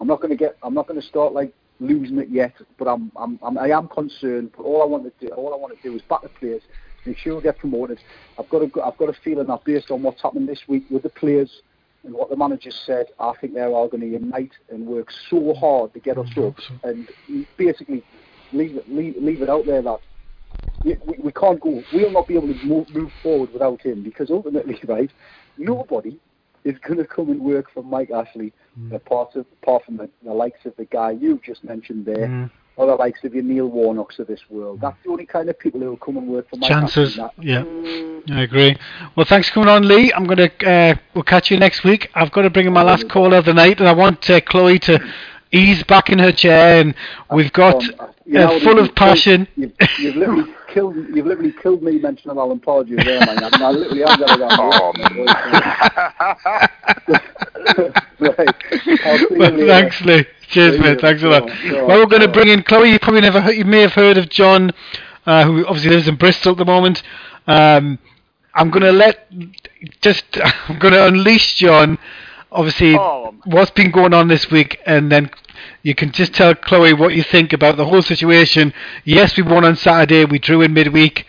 I'm not going to get. I'm not going to start like losing it yet, but I'm, I'm, I'm I am concerned. But all I want to do, all I want to do is back the players, make sure we get promoted. I've got a, I've got a feeling that based on what's happened this week with the players and what the manager said, I think they're all going to unite and work so hard to get us up and basically leave it, leave, leave it out there that we, we, can't go. We'll not be able to move, move forward without him because ultimately, [laughs] right, nobody is going to come and work for Mike Ashley apart, of, apart from the, the likes of the guy you've just mentioned there. Mm. Or the likes of your Neil Warnocks of this world. That's the only kind of people who will come and work for Mike Chances. Ashley. Yeah. Mm. I agree. Well, thanks for coming on, Lee. I'm gonna uh, we'll catch you next week. I've got to bring in my last caller of the night, and I want uh, Chloe to ease back in her chair. And we've got you know, full of passion. Killed, you've, you've literally killed. You've literally killed me mentioning Alan Pardew there, man. I, mean, I literally have got it on. right. I'll Well, thanks, Lee. Cheers, mate. Thanks a lot. Go on, Well, we're going to bring in Chloe. You probably never, heard, you may have heard of John, uh, who obviously lives in Bristol at the moment. Um, I'm going to let, just, [laughs] I'm going to unleash John. Obviously, Oh. what's been going on this week, and then you can just tell Chloe what you think about the whole situation. Yes, we won on Saturday. We drew in midweek.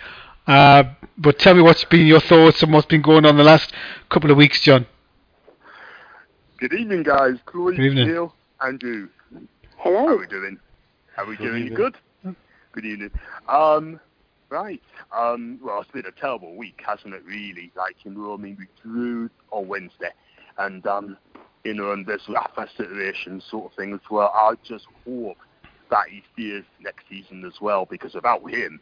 Uh, but tell me what's been your thoughts and what's been going on the last couple of weeks, John. Good evening, guys. Chloe, Good evening. Neil, Andrew. Hello. How are we doing? How are we Good doing? You evening. good? Good evening. Um, right. Um, well, it's been a terrible week, hasn't it? Really, like in know, mean, we drew on Wednesday, and um, you know, and this Rafa situation sort of thing as well. I just hope that he stays next season as well, because without him,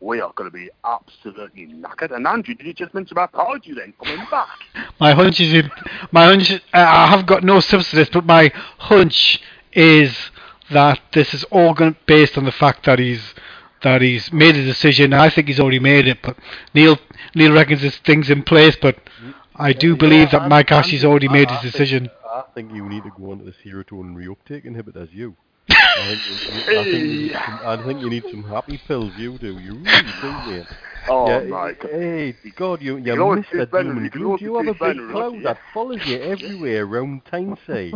we are going to be absolutely knackered. And Andrew, did you just mention about Pardew then coming back? My hunch is my hunch. Uh, I have got no substance, but my hunch is that this is all going based on the fact that he's that he's made a decision. I think he's already made it, but Neil Neil reckons there's things in place. But I do Yeah, believe that I'm- Mike I'm- already made I his think- decision. I think you need to go onto the serotonin reuptake inhibitors. You. I think, you- I, think you need some, I think you need some happy pills. You do. You really do, mate. Oh yeah, my God. Hey, God, you, you, can always Mr. see Brennan, you and can Gloom. always Do you have a big cloud yeah. that follows you everywhere around Tyneside?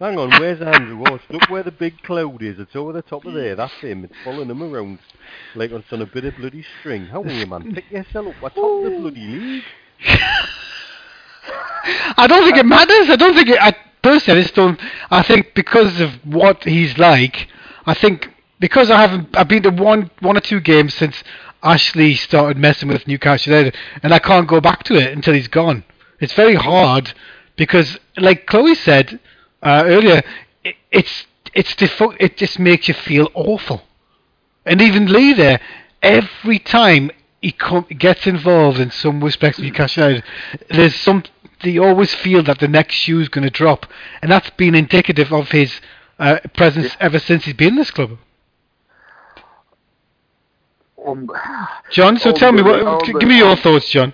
Hang on, where's Andrew oh, Ross? Look where the big cloud is. It's over the top of there. That's him. It's following him around like it's on a bit of bloody string. How are you, man? Pick yourself up. What's top of the bloody league? [laughs] I don't think it matters. I don't think it. I personally, I just don't. I think because of what he's like, I think because I haven't. I've been to one, one or two games since Ashley started messing with Newcastle United, and I can't go back to it until he's gone. It's very hard because, like Chloe said uh, earlier, it, it's it's defo- it just makes you feel awful. And even Lee there, every time he com- gets involved in some respects with Newcastle United, there's some. They always feel that the next shoe is going to drop, and that's been indicative of his uh, presence ever since he's been in this club. Um, John, so tell me, what, give me your thoughts, John.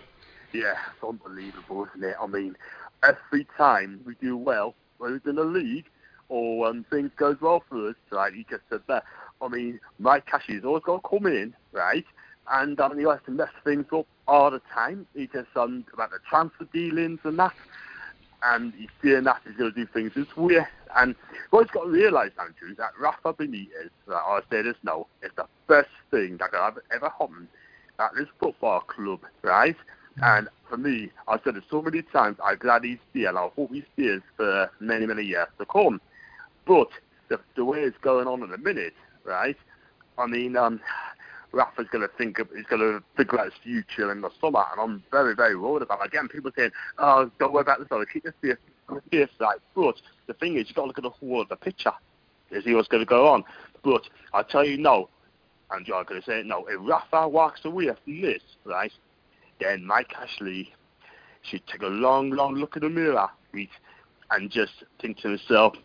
Yeah, it's unbelievable, isn't it? I mean, every time we do well, whether it's in the league or when things goes well for us, like you just said there, I mean, Mike Cashy's always got to come in, right? And um, he likes to mess things up all the time. He just um about the transfer dealings and that, and he's doing that he's going to do things this way. And what he's got to realise, Andrew, is that Rafa Benitez, like I say this now, is the best thing that could have ever happened at this football club, right? And for me, I've said it so many times, I'm glad he's there, and I hope he stays for many, many years to come. But the, the way it's going on in a minute, right? I mean, um, Rafa's going to think of, he's going to figure out his future in the summer, and I'm very, very worried about it. Again, people saying, "Oh, don't worry about this, fella. Keep this safe side." But the thing is, you've got to look at the whole of the picture to see what's going to go on. But I tell you now, and you're going to say now, if Rafa walks away from this, right, then Mike Ashley should take a long, long look in the mirror, right, and just think to himself,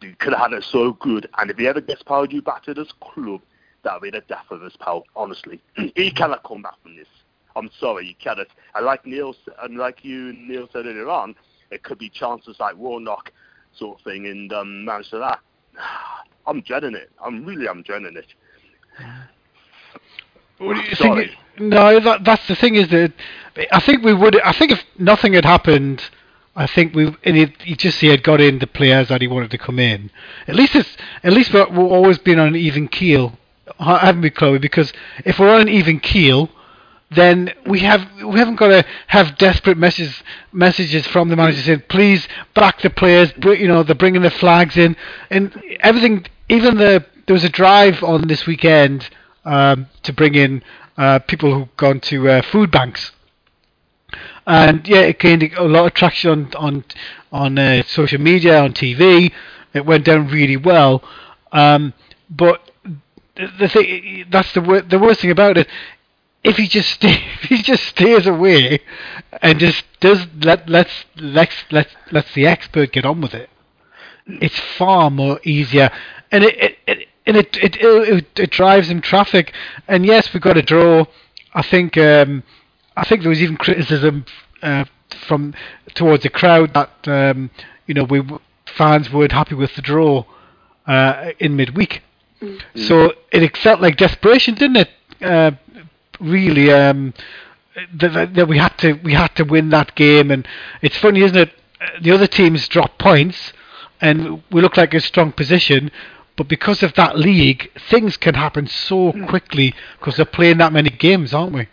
you could have had it so good, and if he ever gets Pardew back to this club, that'll be the death of his pal, honestly. [clears throat] he cannot come back from this. I'm sorry, you cannot. And like Neil, and like you and Neil said earlier on, it could be chances like Warnock sort of thing and um, Manchester that. [sighs] I'm dreading it. I'm really, I'm dreading it. Sorry. think? No, that, that's the thing. Is that I think we would. I think if nothing had happened, I think we and it, you just he had got in the players that he wanted to come in. At least it's at least we're, we've always been on an even keel, haven't we, Chloe? Because if we're on an even keel, then we have we haven't got to have desperate messages messages from the manager saying please back the players. You know they're bringing the flags in and everything. Even the there was a drive on this weekend um, to bring in uh, people who've gone to uh, food banks. And yeah, it gained a lot of traction on on on uh, social media, on TV. It went down really well. Um, but the, thing that's the wor- the worst thing about it. If he just stay, [laughs] if he just stays away and just does let let's let's let's let's the expert get on with it. It's far more easier, and it, it, it and it it, it it drives them traffic. And yes, we got a draw. I think um, I think there was even criticism uh, from towards the crowd that um, you know we fans weren't happy with the draw uh, in midweek. So it felt like desperation, didn't it? Uh, really, um, that, that- that we had to we had to win that game, and it's funny, isn't it? Uh, The other teams drop points, and we look like a strong position. But because of that league, things can happen so quickly because they're playing that many games, aren't we?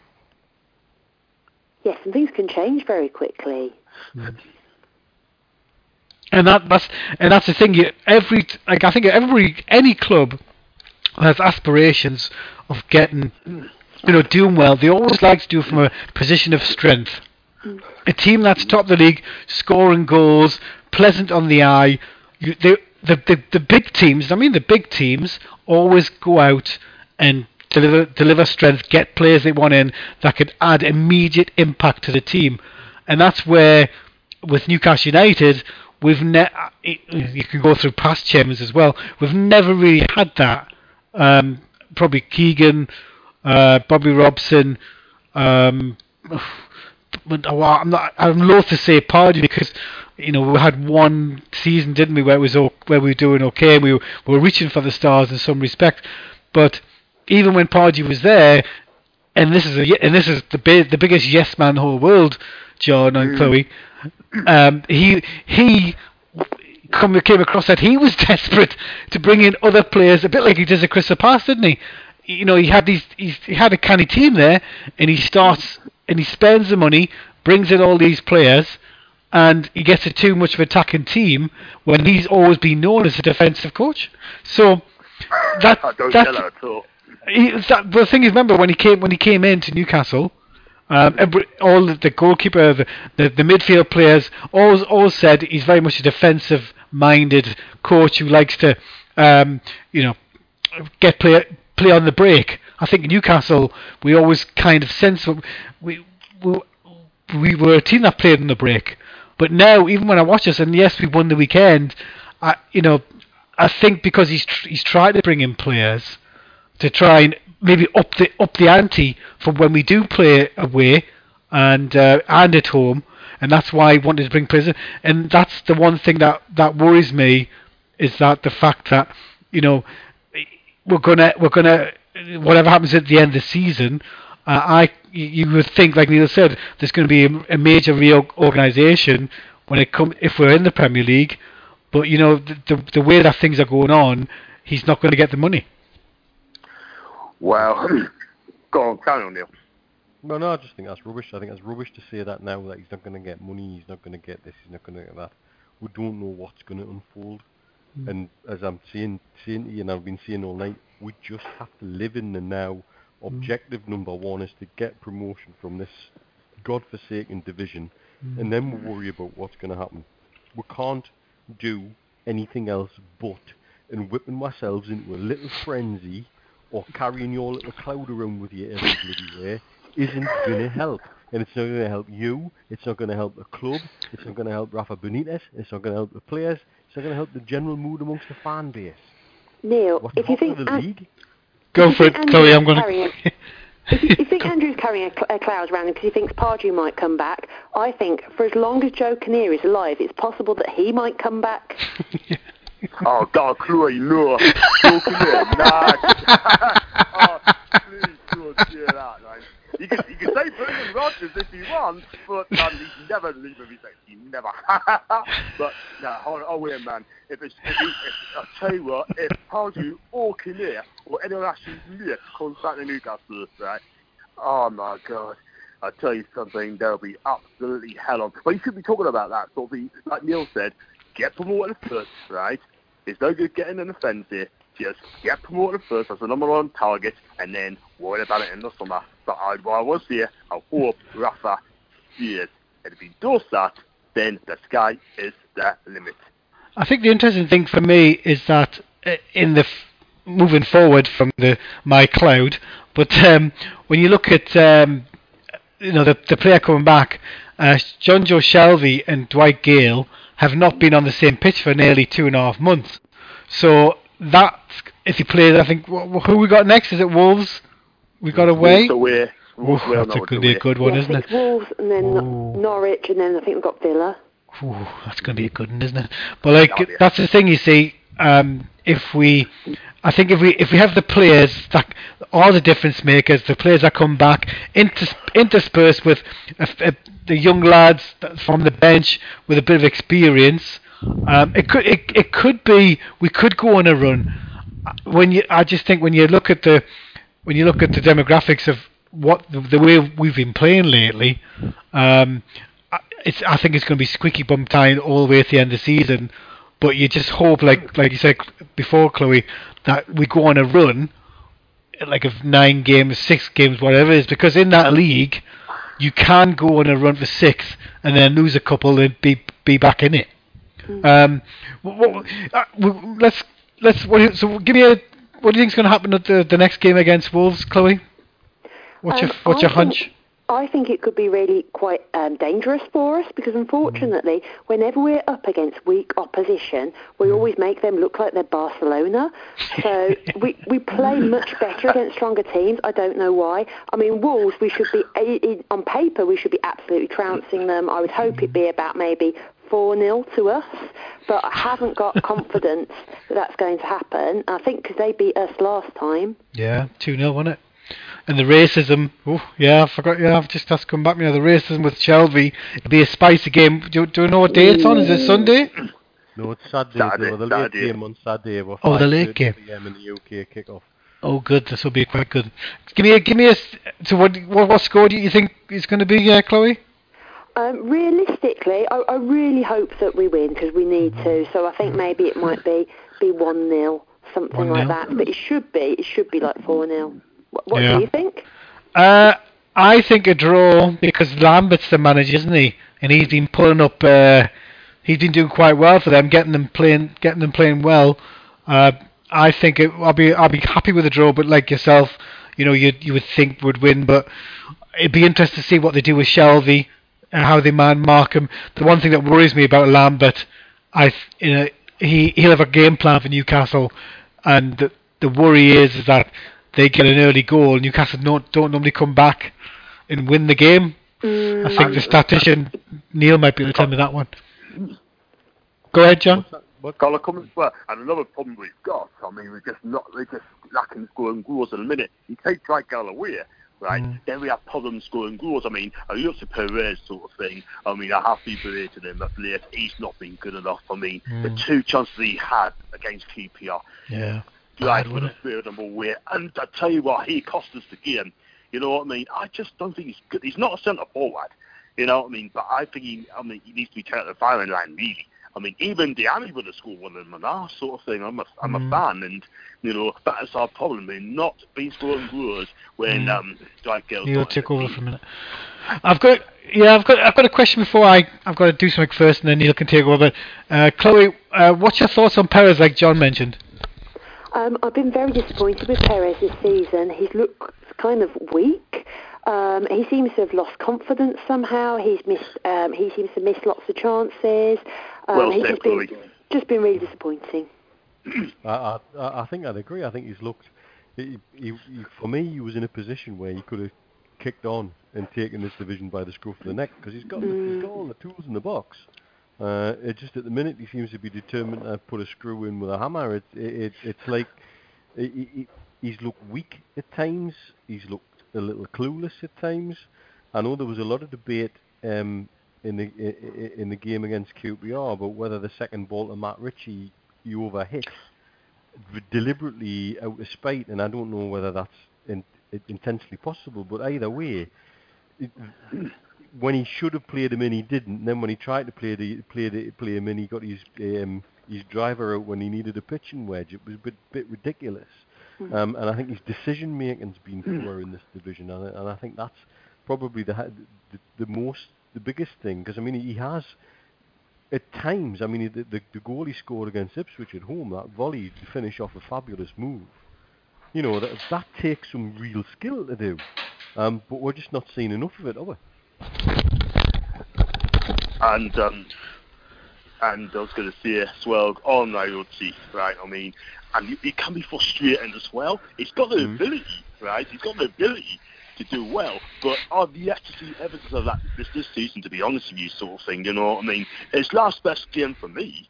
Yes, and things can change very quickly. And that that's and that's the thing. You every like I think every any club has aspirations of getting you know doing well. They always like to do from a position of strength. A team that's top of the league, scoring goals, pleasant on the eye. You, they, the, the the big teams. I mean, the big teams always go out and deliver deliver strength, get players they want in that could add immediate impact to the team, and that's where with Newcastle United, we've ne- you can go through past chairmans as well. We've never really had that. Um, probably Keegan, uh, Bobby Robson. Um, [sighs] I'm not. I'm loath to say Pardew because you know we had one season, didn't we, where it was where we were doing okay. And we were, we were reaching for the stars in some respect, but even when Pardew was there, and this is a, and this is the the biggest yes man in the whole world, John and Chloe. Um, he he come, came across that he was [laughs] desperate to bring in other players, a bit like he did at Crystal Palace, didn't he? You know, he had these, he's, he had a canny team there, and he starts and he spends the money, brings in all these players, and he gets a too much of an attacking team when he's always been known as a defensive coach. So that I don't that's, get that at all. he, that, the thing is, remember when he came when he came into Newcastle, um, every, all the, the goalkeeper, the, the the midfield players, all all said he's very much a defensive-minded coach who likes to, um, you know, get play play on the break. I think Newcastle, we always kind of sense we we we were a team that played on the break. But now, even when I watch us, and yes, we won the weekend, I you know, I think because he's tr- he's tried to bring in players to try and maybe up the up the ante from when we do play away and uh, and at home, and that's why I wanted to bring in. And that's the one thing that that worries me is that the fact that you know we're gonna we're gonna whatever happens at the end of the season. Uh, I you would think, like Neil said, there's going to be a, a major reorganisation when it come if we're in the Premier League. But you know the, the the way that things are going on, he's not going to get the money. Well, [clears throat] go on, carry on, Neil. No, no, I just think that's rubbish. I think that's rubbish to say that now that he's not going to get money, he's not going to get this, he's not going to get that. We don't know what's going to unfold. Hmm. And as I'm saying, saying to you, and I've been saying all night, we just have to live in the now. Hmm. Objective number one is to get promotion from this godforsaken division, hmm. and then we'll worry about what's going to happen. We can't do anything else but and whipping ourselves into a little frenzy or carrying your little cloud around with you every bloody day isn't going to help. And it's not going to help you. It's not going to help the club. It's not going to help Rafa Benitez. It's not going to help the players. It's not going to help the general mood amongst the fan base. Neil, What's if you think the An- league? Go you for it, think Chloe. I'm going [laughs] to... if you, if you think Andrew's carrying a, cl- uh, a cloud around him because he thinks Pardew might come back, I think for as long as Joe Kinnear is alive, it's possible that he might come back. [laughs] Oh, God, Chloe, no. Joking there, nah. [laughs] oh, please don't say that, man. You can, you can say Brendan Rodgers if you want, but um, he's never leaving me He never. [laughs] but, no, hold on, oh, wait, man. If it's, if, he, if I'll tell you what, if Pardew or Kinnear or anyone actually near comes back to Newcastle, right? Oh, my God. I tell you something, there'll be absolutely hell on. But you should be talking about that sort of thing. Like Neil said, get promoted first, right? It's no good getting an offence here. Just get promoted first as the number one target, and then worry about it in the summer. But I, what I was here, I hope Rafa sees. And if he does that, then the sky is the limit. I think the interesting thing for me is that uh, in the f- moving forward from the my cloud, but um, when you look at um, you know the the player coming back, uh, Jonjo Shelvey and Dwight Gayle have not been on the same pitch for nearly two and a half months. So that if you play, I think wh- wh- who we got next? Is it Wolves? We got away. Wolves away. Oof, Wolves that's going to be a good one, yeah, isn't it? Wolves and then Ooh. Norwich and then I think we've got Villa. Ooh, that's going to be a good one, isn't it? But like, Oh, yeah. that's the thing. You see, um, if we, I think if we if we have the players that are the difference makers, the players that come back, inters- interspersed with a, a, the young lads from the bench with a bit of experience, um, it could it, it could be we could go on a run. When you, I just think when you look at the when you look at the demographics of what the, the way we've been playing lately, um, I- it's I think it's going to be squeaky bum time all the way to the end of the season. But you just hope, like like you said before, Chloe, that we go on a run, like of nine games, six games, whatever it is, because in that league, you can go on a run for six and then lose a couple and be be back in it. Um, wh- wh- uh, w- let's let's what do you, so give me a what do you think's going to happen at the, the next game against Wolves, Chloe? What's your Um, what's I your think- hunch? I think it could be really quite um, dangerous for us because unfortunately, whenever we're up against weak opposition, we always make them look like they're Barcelona. So [laughs] we, we play much better against stronger teams. I don't know why. I mean, Wolves, we should be, i- i- on paper, we should be absolutely trouncing them. I would hope it'd be about maybe 4 0 to us, but I haven't got [laughs] confidence that that's going to happen. I think because they beat us last time. Yeah, two 0 wasn't it? And the racism, oh yeah, I forgot. Yeah, I've just that's come back. You know, the racism with Shelvey. It'll be a spicy game. Do, do you know what day it's on? Is it Sunday? No, it's Saturday. Saturday, though, the Saturday. game on Saturday. About Oh, the late game. PM in the UK kickoff. Oh, good. This will be quite good. Give me a give me a. s- So what what, what score do you think is going to be, uh, Chloe? Um, realistically, I, I really hope that we win because we need to. So I think maybe it might be be one 0 something 1-0. like that. But it should be it should be like four 0 What, what Yeah. do you think? Uh, I think a draw because Lambert's the manager, isn't he? And he's been pulling up. Uh, he's been doing quite well for them, getting them playing, getting them playing well. Uh, I think it, I'll be I'll be happy with a draw, but like yourself, you know, you you would think would win, but it'd be interesting to see what they do with Shelvey and how they man mark him. The one thing that worries me about Lambert, I you know, he he'll have a game plan for Newcastle, and the the worry is, is that they get an early goal. Newcastle don't don't normally come back and win the game. Mm, I think the statistician Neil might be able to tell me that one. Go ahead, John. What? Collar coming well, and another problem we've got. I mean, we're just not. We're just lacking scoring goals at the minute. You take Dwight Gayle away, right? Mm. Then we have problems scoring goals. I mean, I look at Perez sort of thing. I mean, I have to be berated him of late. He's not been good enough. I mean, the Mm. two chances he had against QPR, Yeah. Bad, would have cleared them away. And I tell you what, he cost us the game. You know what I mean? I just don't think he's good. He's not a centre forward. You know what I mean? But I think he, I mean, he needs to be taken to the firing line, really. I mean, even Diamé would have scored one of them and that sort of thing. I'm a, I'm Mm. a fan, and you know that's our problem. We're not being scoring goals when Mm. um, Dwight Gayle's Neil, not in take over for a minute. I've got yeah, I've got I've got a question before I I've got to do something first, and then Neil can take over. Uh, Chloe, uh, what's your thoughts on Perez, like John mentioned? Um, I've been very disappointed with Perez this season. He's looked kind of weak. Um, he seems to have lost confidence somehow. He's missed. Um, he seems to miss lots of chances. Um, Well said, just been, just been really disappointing. [clears throat] I, I, I think I'd agree. I think he's looked. He, he, he, for me, he was in a position where he could have kicked on and taken this division by the scruff of the neck because he's got the, he's got all the tools in the box. Uh, it just at the minute he seems to be determined to put a screw in with a hammer. It, it, it it's like he, he, he's looked weak at times. He's looked a little clueless at times. I know there was a lot of debate um, in the in the game against QPR but whether the second ball to Matt Ritchie you overhit deliberately out of spite, and I don't know whether that's in, intentionally possible. But either way, it, when he should have played him in, he didn't. And then when he tried to play the play the, play him in, he got his um, his driver out when he needed a pitching wedge. It was a bit bit ridiculous. Um, and I think his decision making's been [clears throat] poor in this division, and, I- and I think that's probably the the, the most the biggest thing because I mean he has at times. I mean the, the the goal he scored against Ipswich at home, that volley to finish off a fabulous move. You know that that takes some real skill to do, um, but we're just not seeing enough of it, are we? And um, and I was going to say as well on loyalty, right? I mean, and it, it can be frustrating as well. He's got the Mhm. ability, right? He's got the ability to do well, but I've yet to see evidence of that this this season. To be honest with you, sort of thing. You know what I mean? It's last best game for me.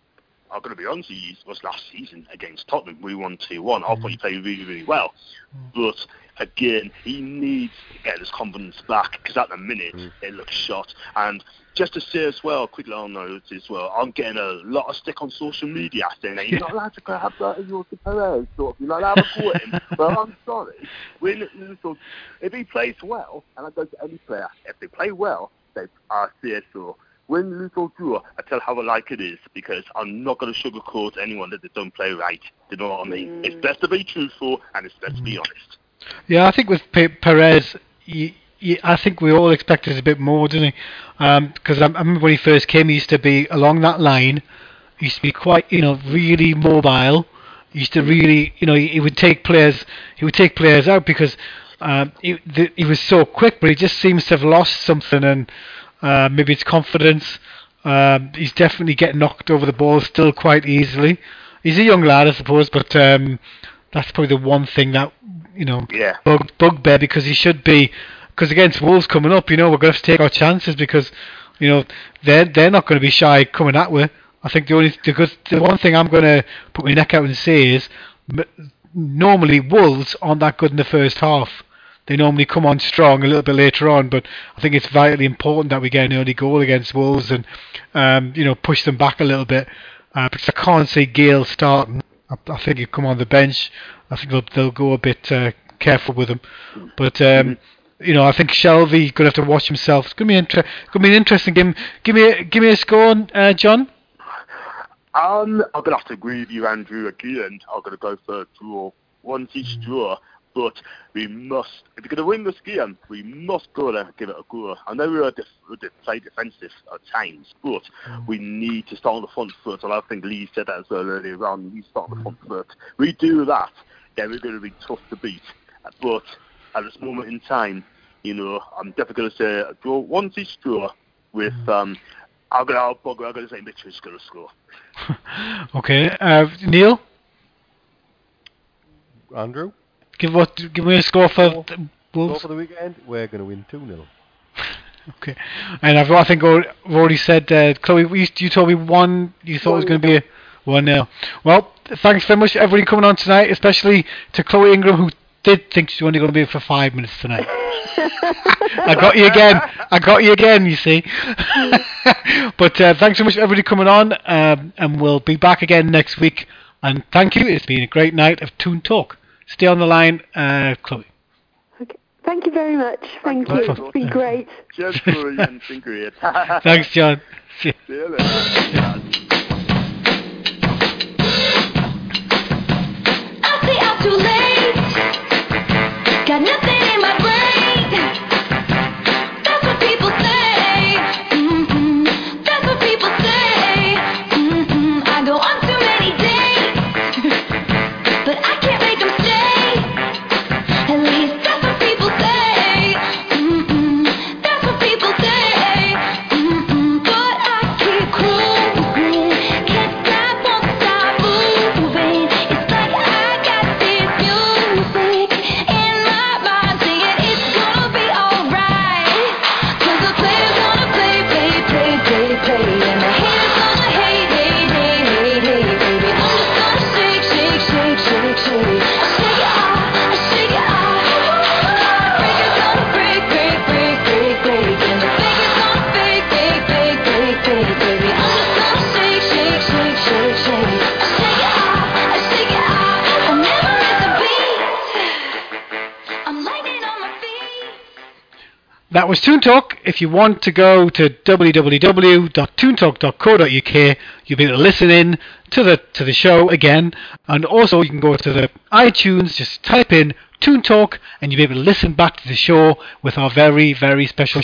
I'm going to be honest with you, was last season against Tottenham. We won 2-1. I thought he mm. played really, really well. Mm. But again, he needs to get his confidence back because at the minute mm. it looks shot. And just to say as well, quickly on note as well, I'm getting a lot of stick on social media saying that you're not allowed to grab that as your Perez, sort of, you're not allowed to put him. Well, I'm sorry. When, so, if he plays well, and I go to any player, if they play well, they are so. When Luthor drew, I tell how I like it is because I'm not going to sugarcoat anyone that they don't play right. You know what I mean? It's mm. best to be truthful and it's best to be mm. honest. Yeah, I think with Pe- Perez, y y I think we all expected a bit more, didn't we? Um, because I, I remember when he first came, he used to be along that line. He used to be quite, you know, really mobile. He used to really, you know, he, he would take players, he would take players out because um, he, the, he was so quick, but he just seems to have lost something, and uh, maybe it's confidence. Um, he's definitely getting knocked over the ball still quite easily. He's a young lad, I suppose, but um, that's probably the one thing that you know Yeah. bug bugbear because he should be because against Wolves coming up, you know, we're going to have to take our chances because you know they're they're not going to be shy coming at we. I think the only the, good, the one thing I'm going to put my neck out and say is m- normally Wolves aren't that good in the first half. They normally come on strong a little bit later on, but I think it's vitally important that we get an early goal against Wolves and um, you know push them back a little bit. Uh, because I can't see Gayle starting. I, I think he'll come on the bench. I think they'll, they'll go a bit uh, careful with him. But um, you know, I think Shelvey going to have to watch himself. It's going to be inter- going to be an interesting game. Give me a, give me a score, uh, John. Um, I'm gonna have to agree with you, Andrew. Again, I'm gonna go for a draw. Once each draw, but we must. If we're gonna win this game, we must go there and give it a go. I know we're def- play defensive at times, but we need to start on the front foot. And I think Lee said that as well earlier on. We start on the front foot. We do that, then we're gonna be tough to beat. But at this moment in time, you know, I'm definitely gonna say a draw. Once each draw with um. I'm gonna, I'm gonna say Mitchell's gonna score. [laughs] okay, uh, Neil, Andrew, give what? Give me a score for the go Wolves. for the weekend. We're going to win 2 0. Okay, and I've I think I've already said, uh, Chloe, you, you told me one. You thought it was going to be a one nil. Well, thanks very much, everybody coming on tonight, especially to Chloe Ingram, who did think she was only going to be here for five minutes tonight. [laughs] I got you again. I got you again. You see. [laughs] but uh, thanks so much, for everybody coming on, um, and we'll be back again next week. And thank you. It's been a great night of Toon Talk. Stay on the line, uh, Chloe. Okay. Thank you very much. Thank Thank you. you. It's been great. Just brilliant and great. Thanks, John. See you. Later. I stay out too late. Got nothing That was Toon Talk. If you want to go to www.toontalk.co.uk, you'll be able to listen in to the to the show again, and also you can go to the iTunes, just type in Toon Talk, and you'll be able to listen back to the show with our very very special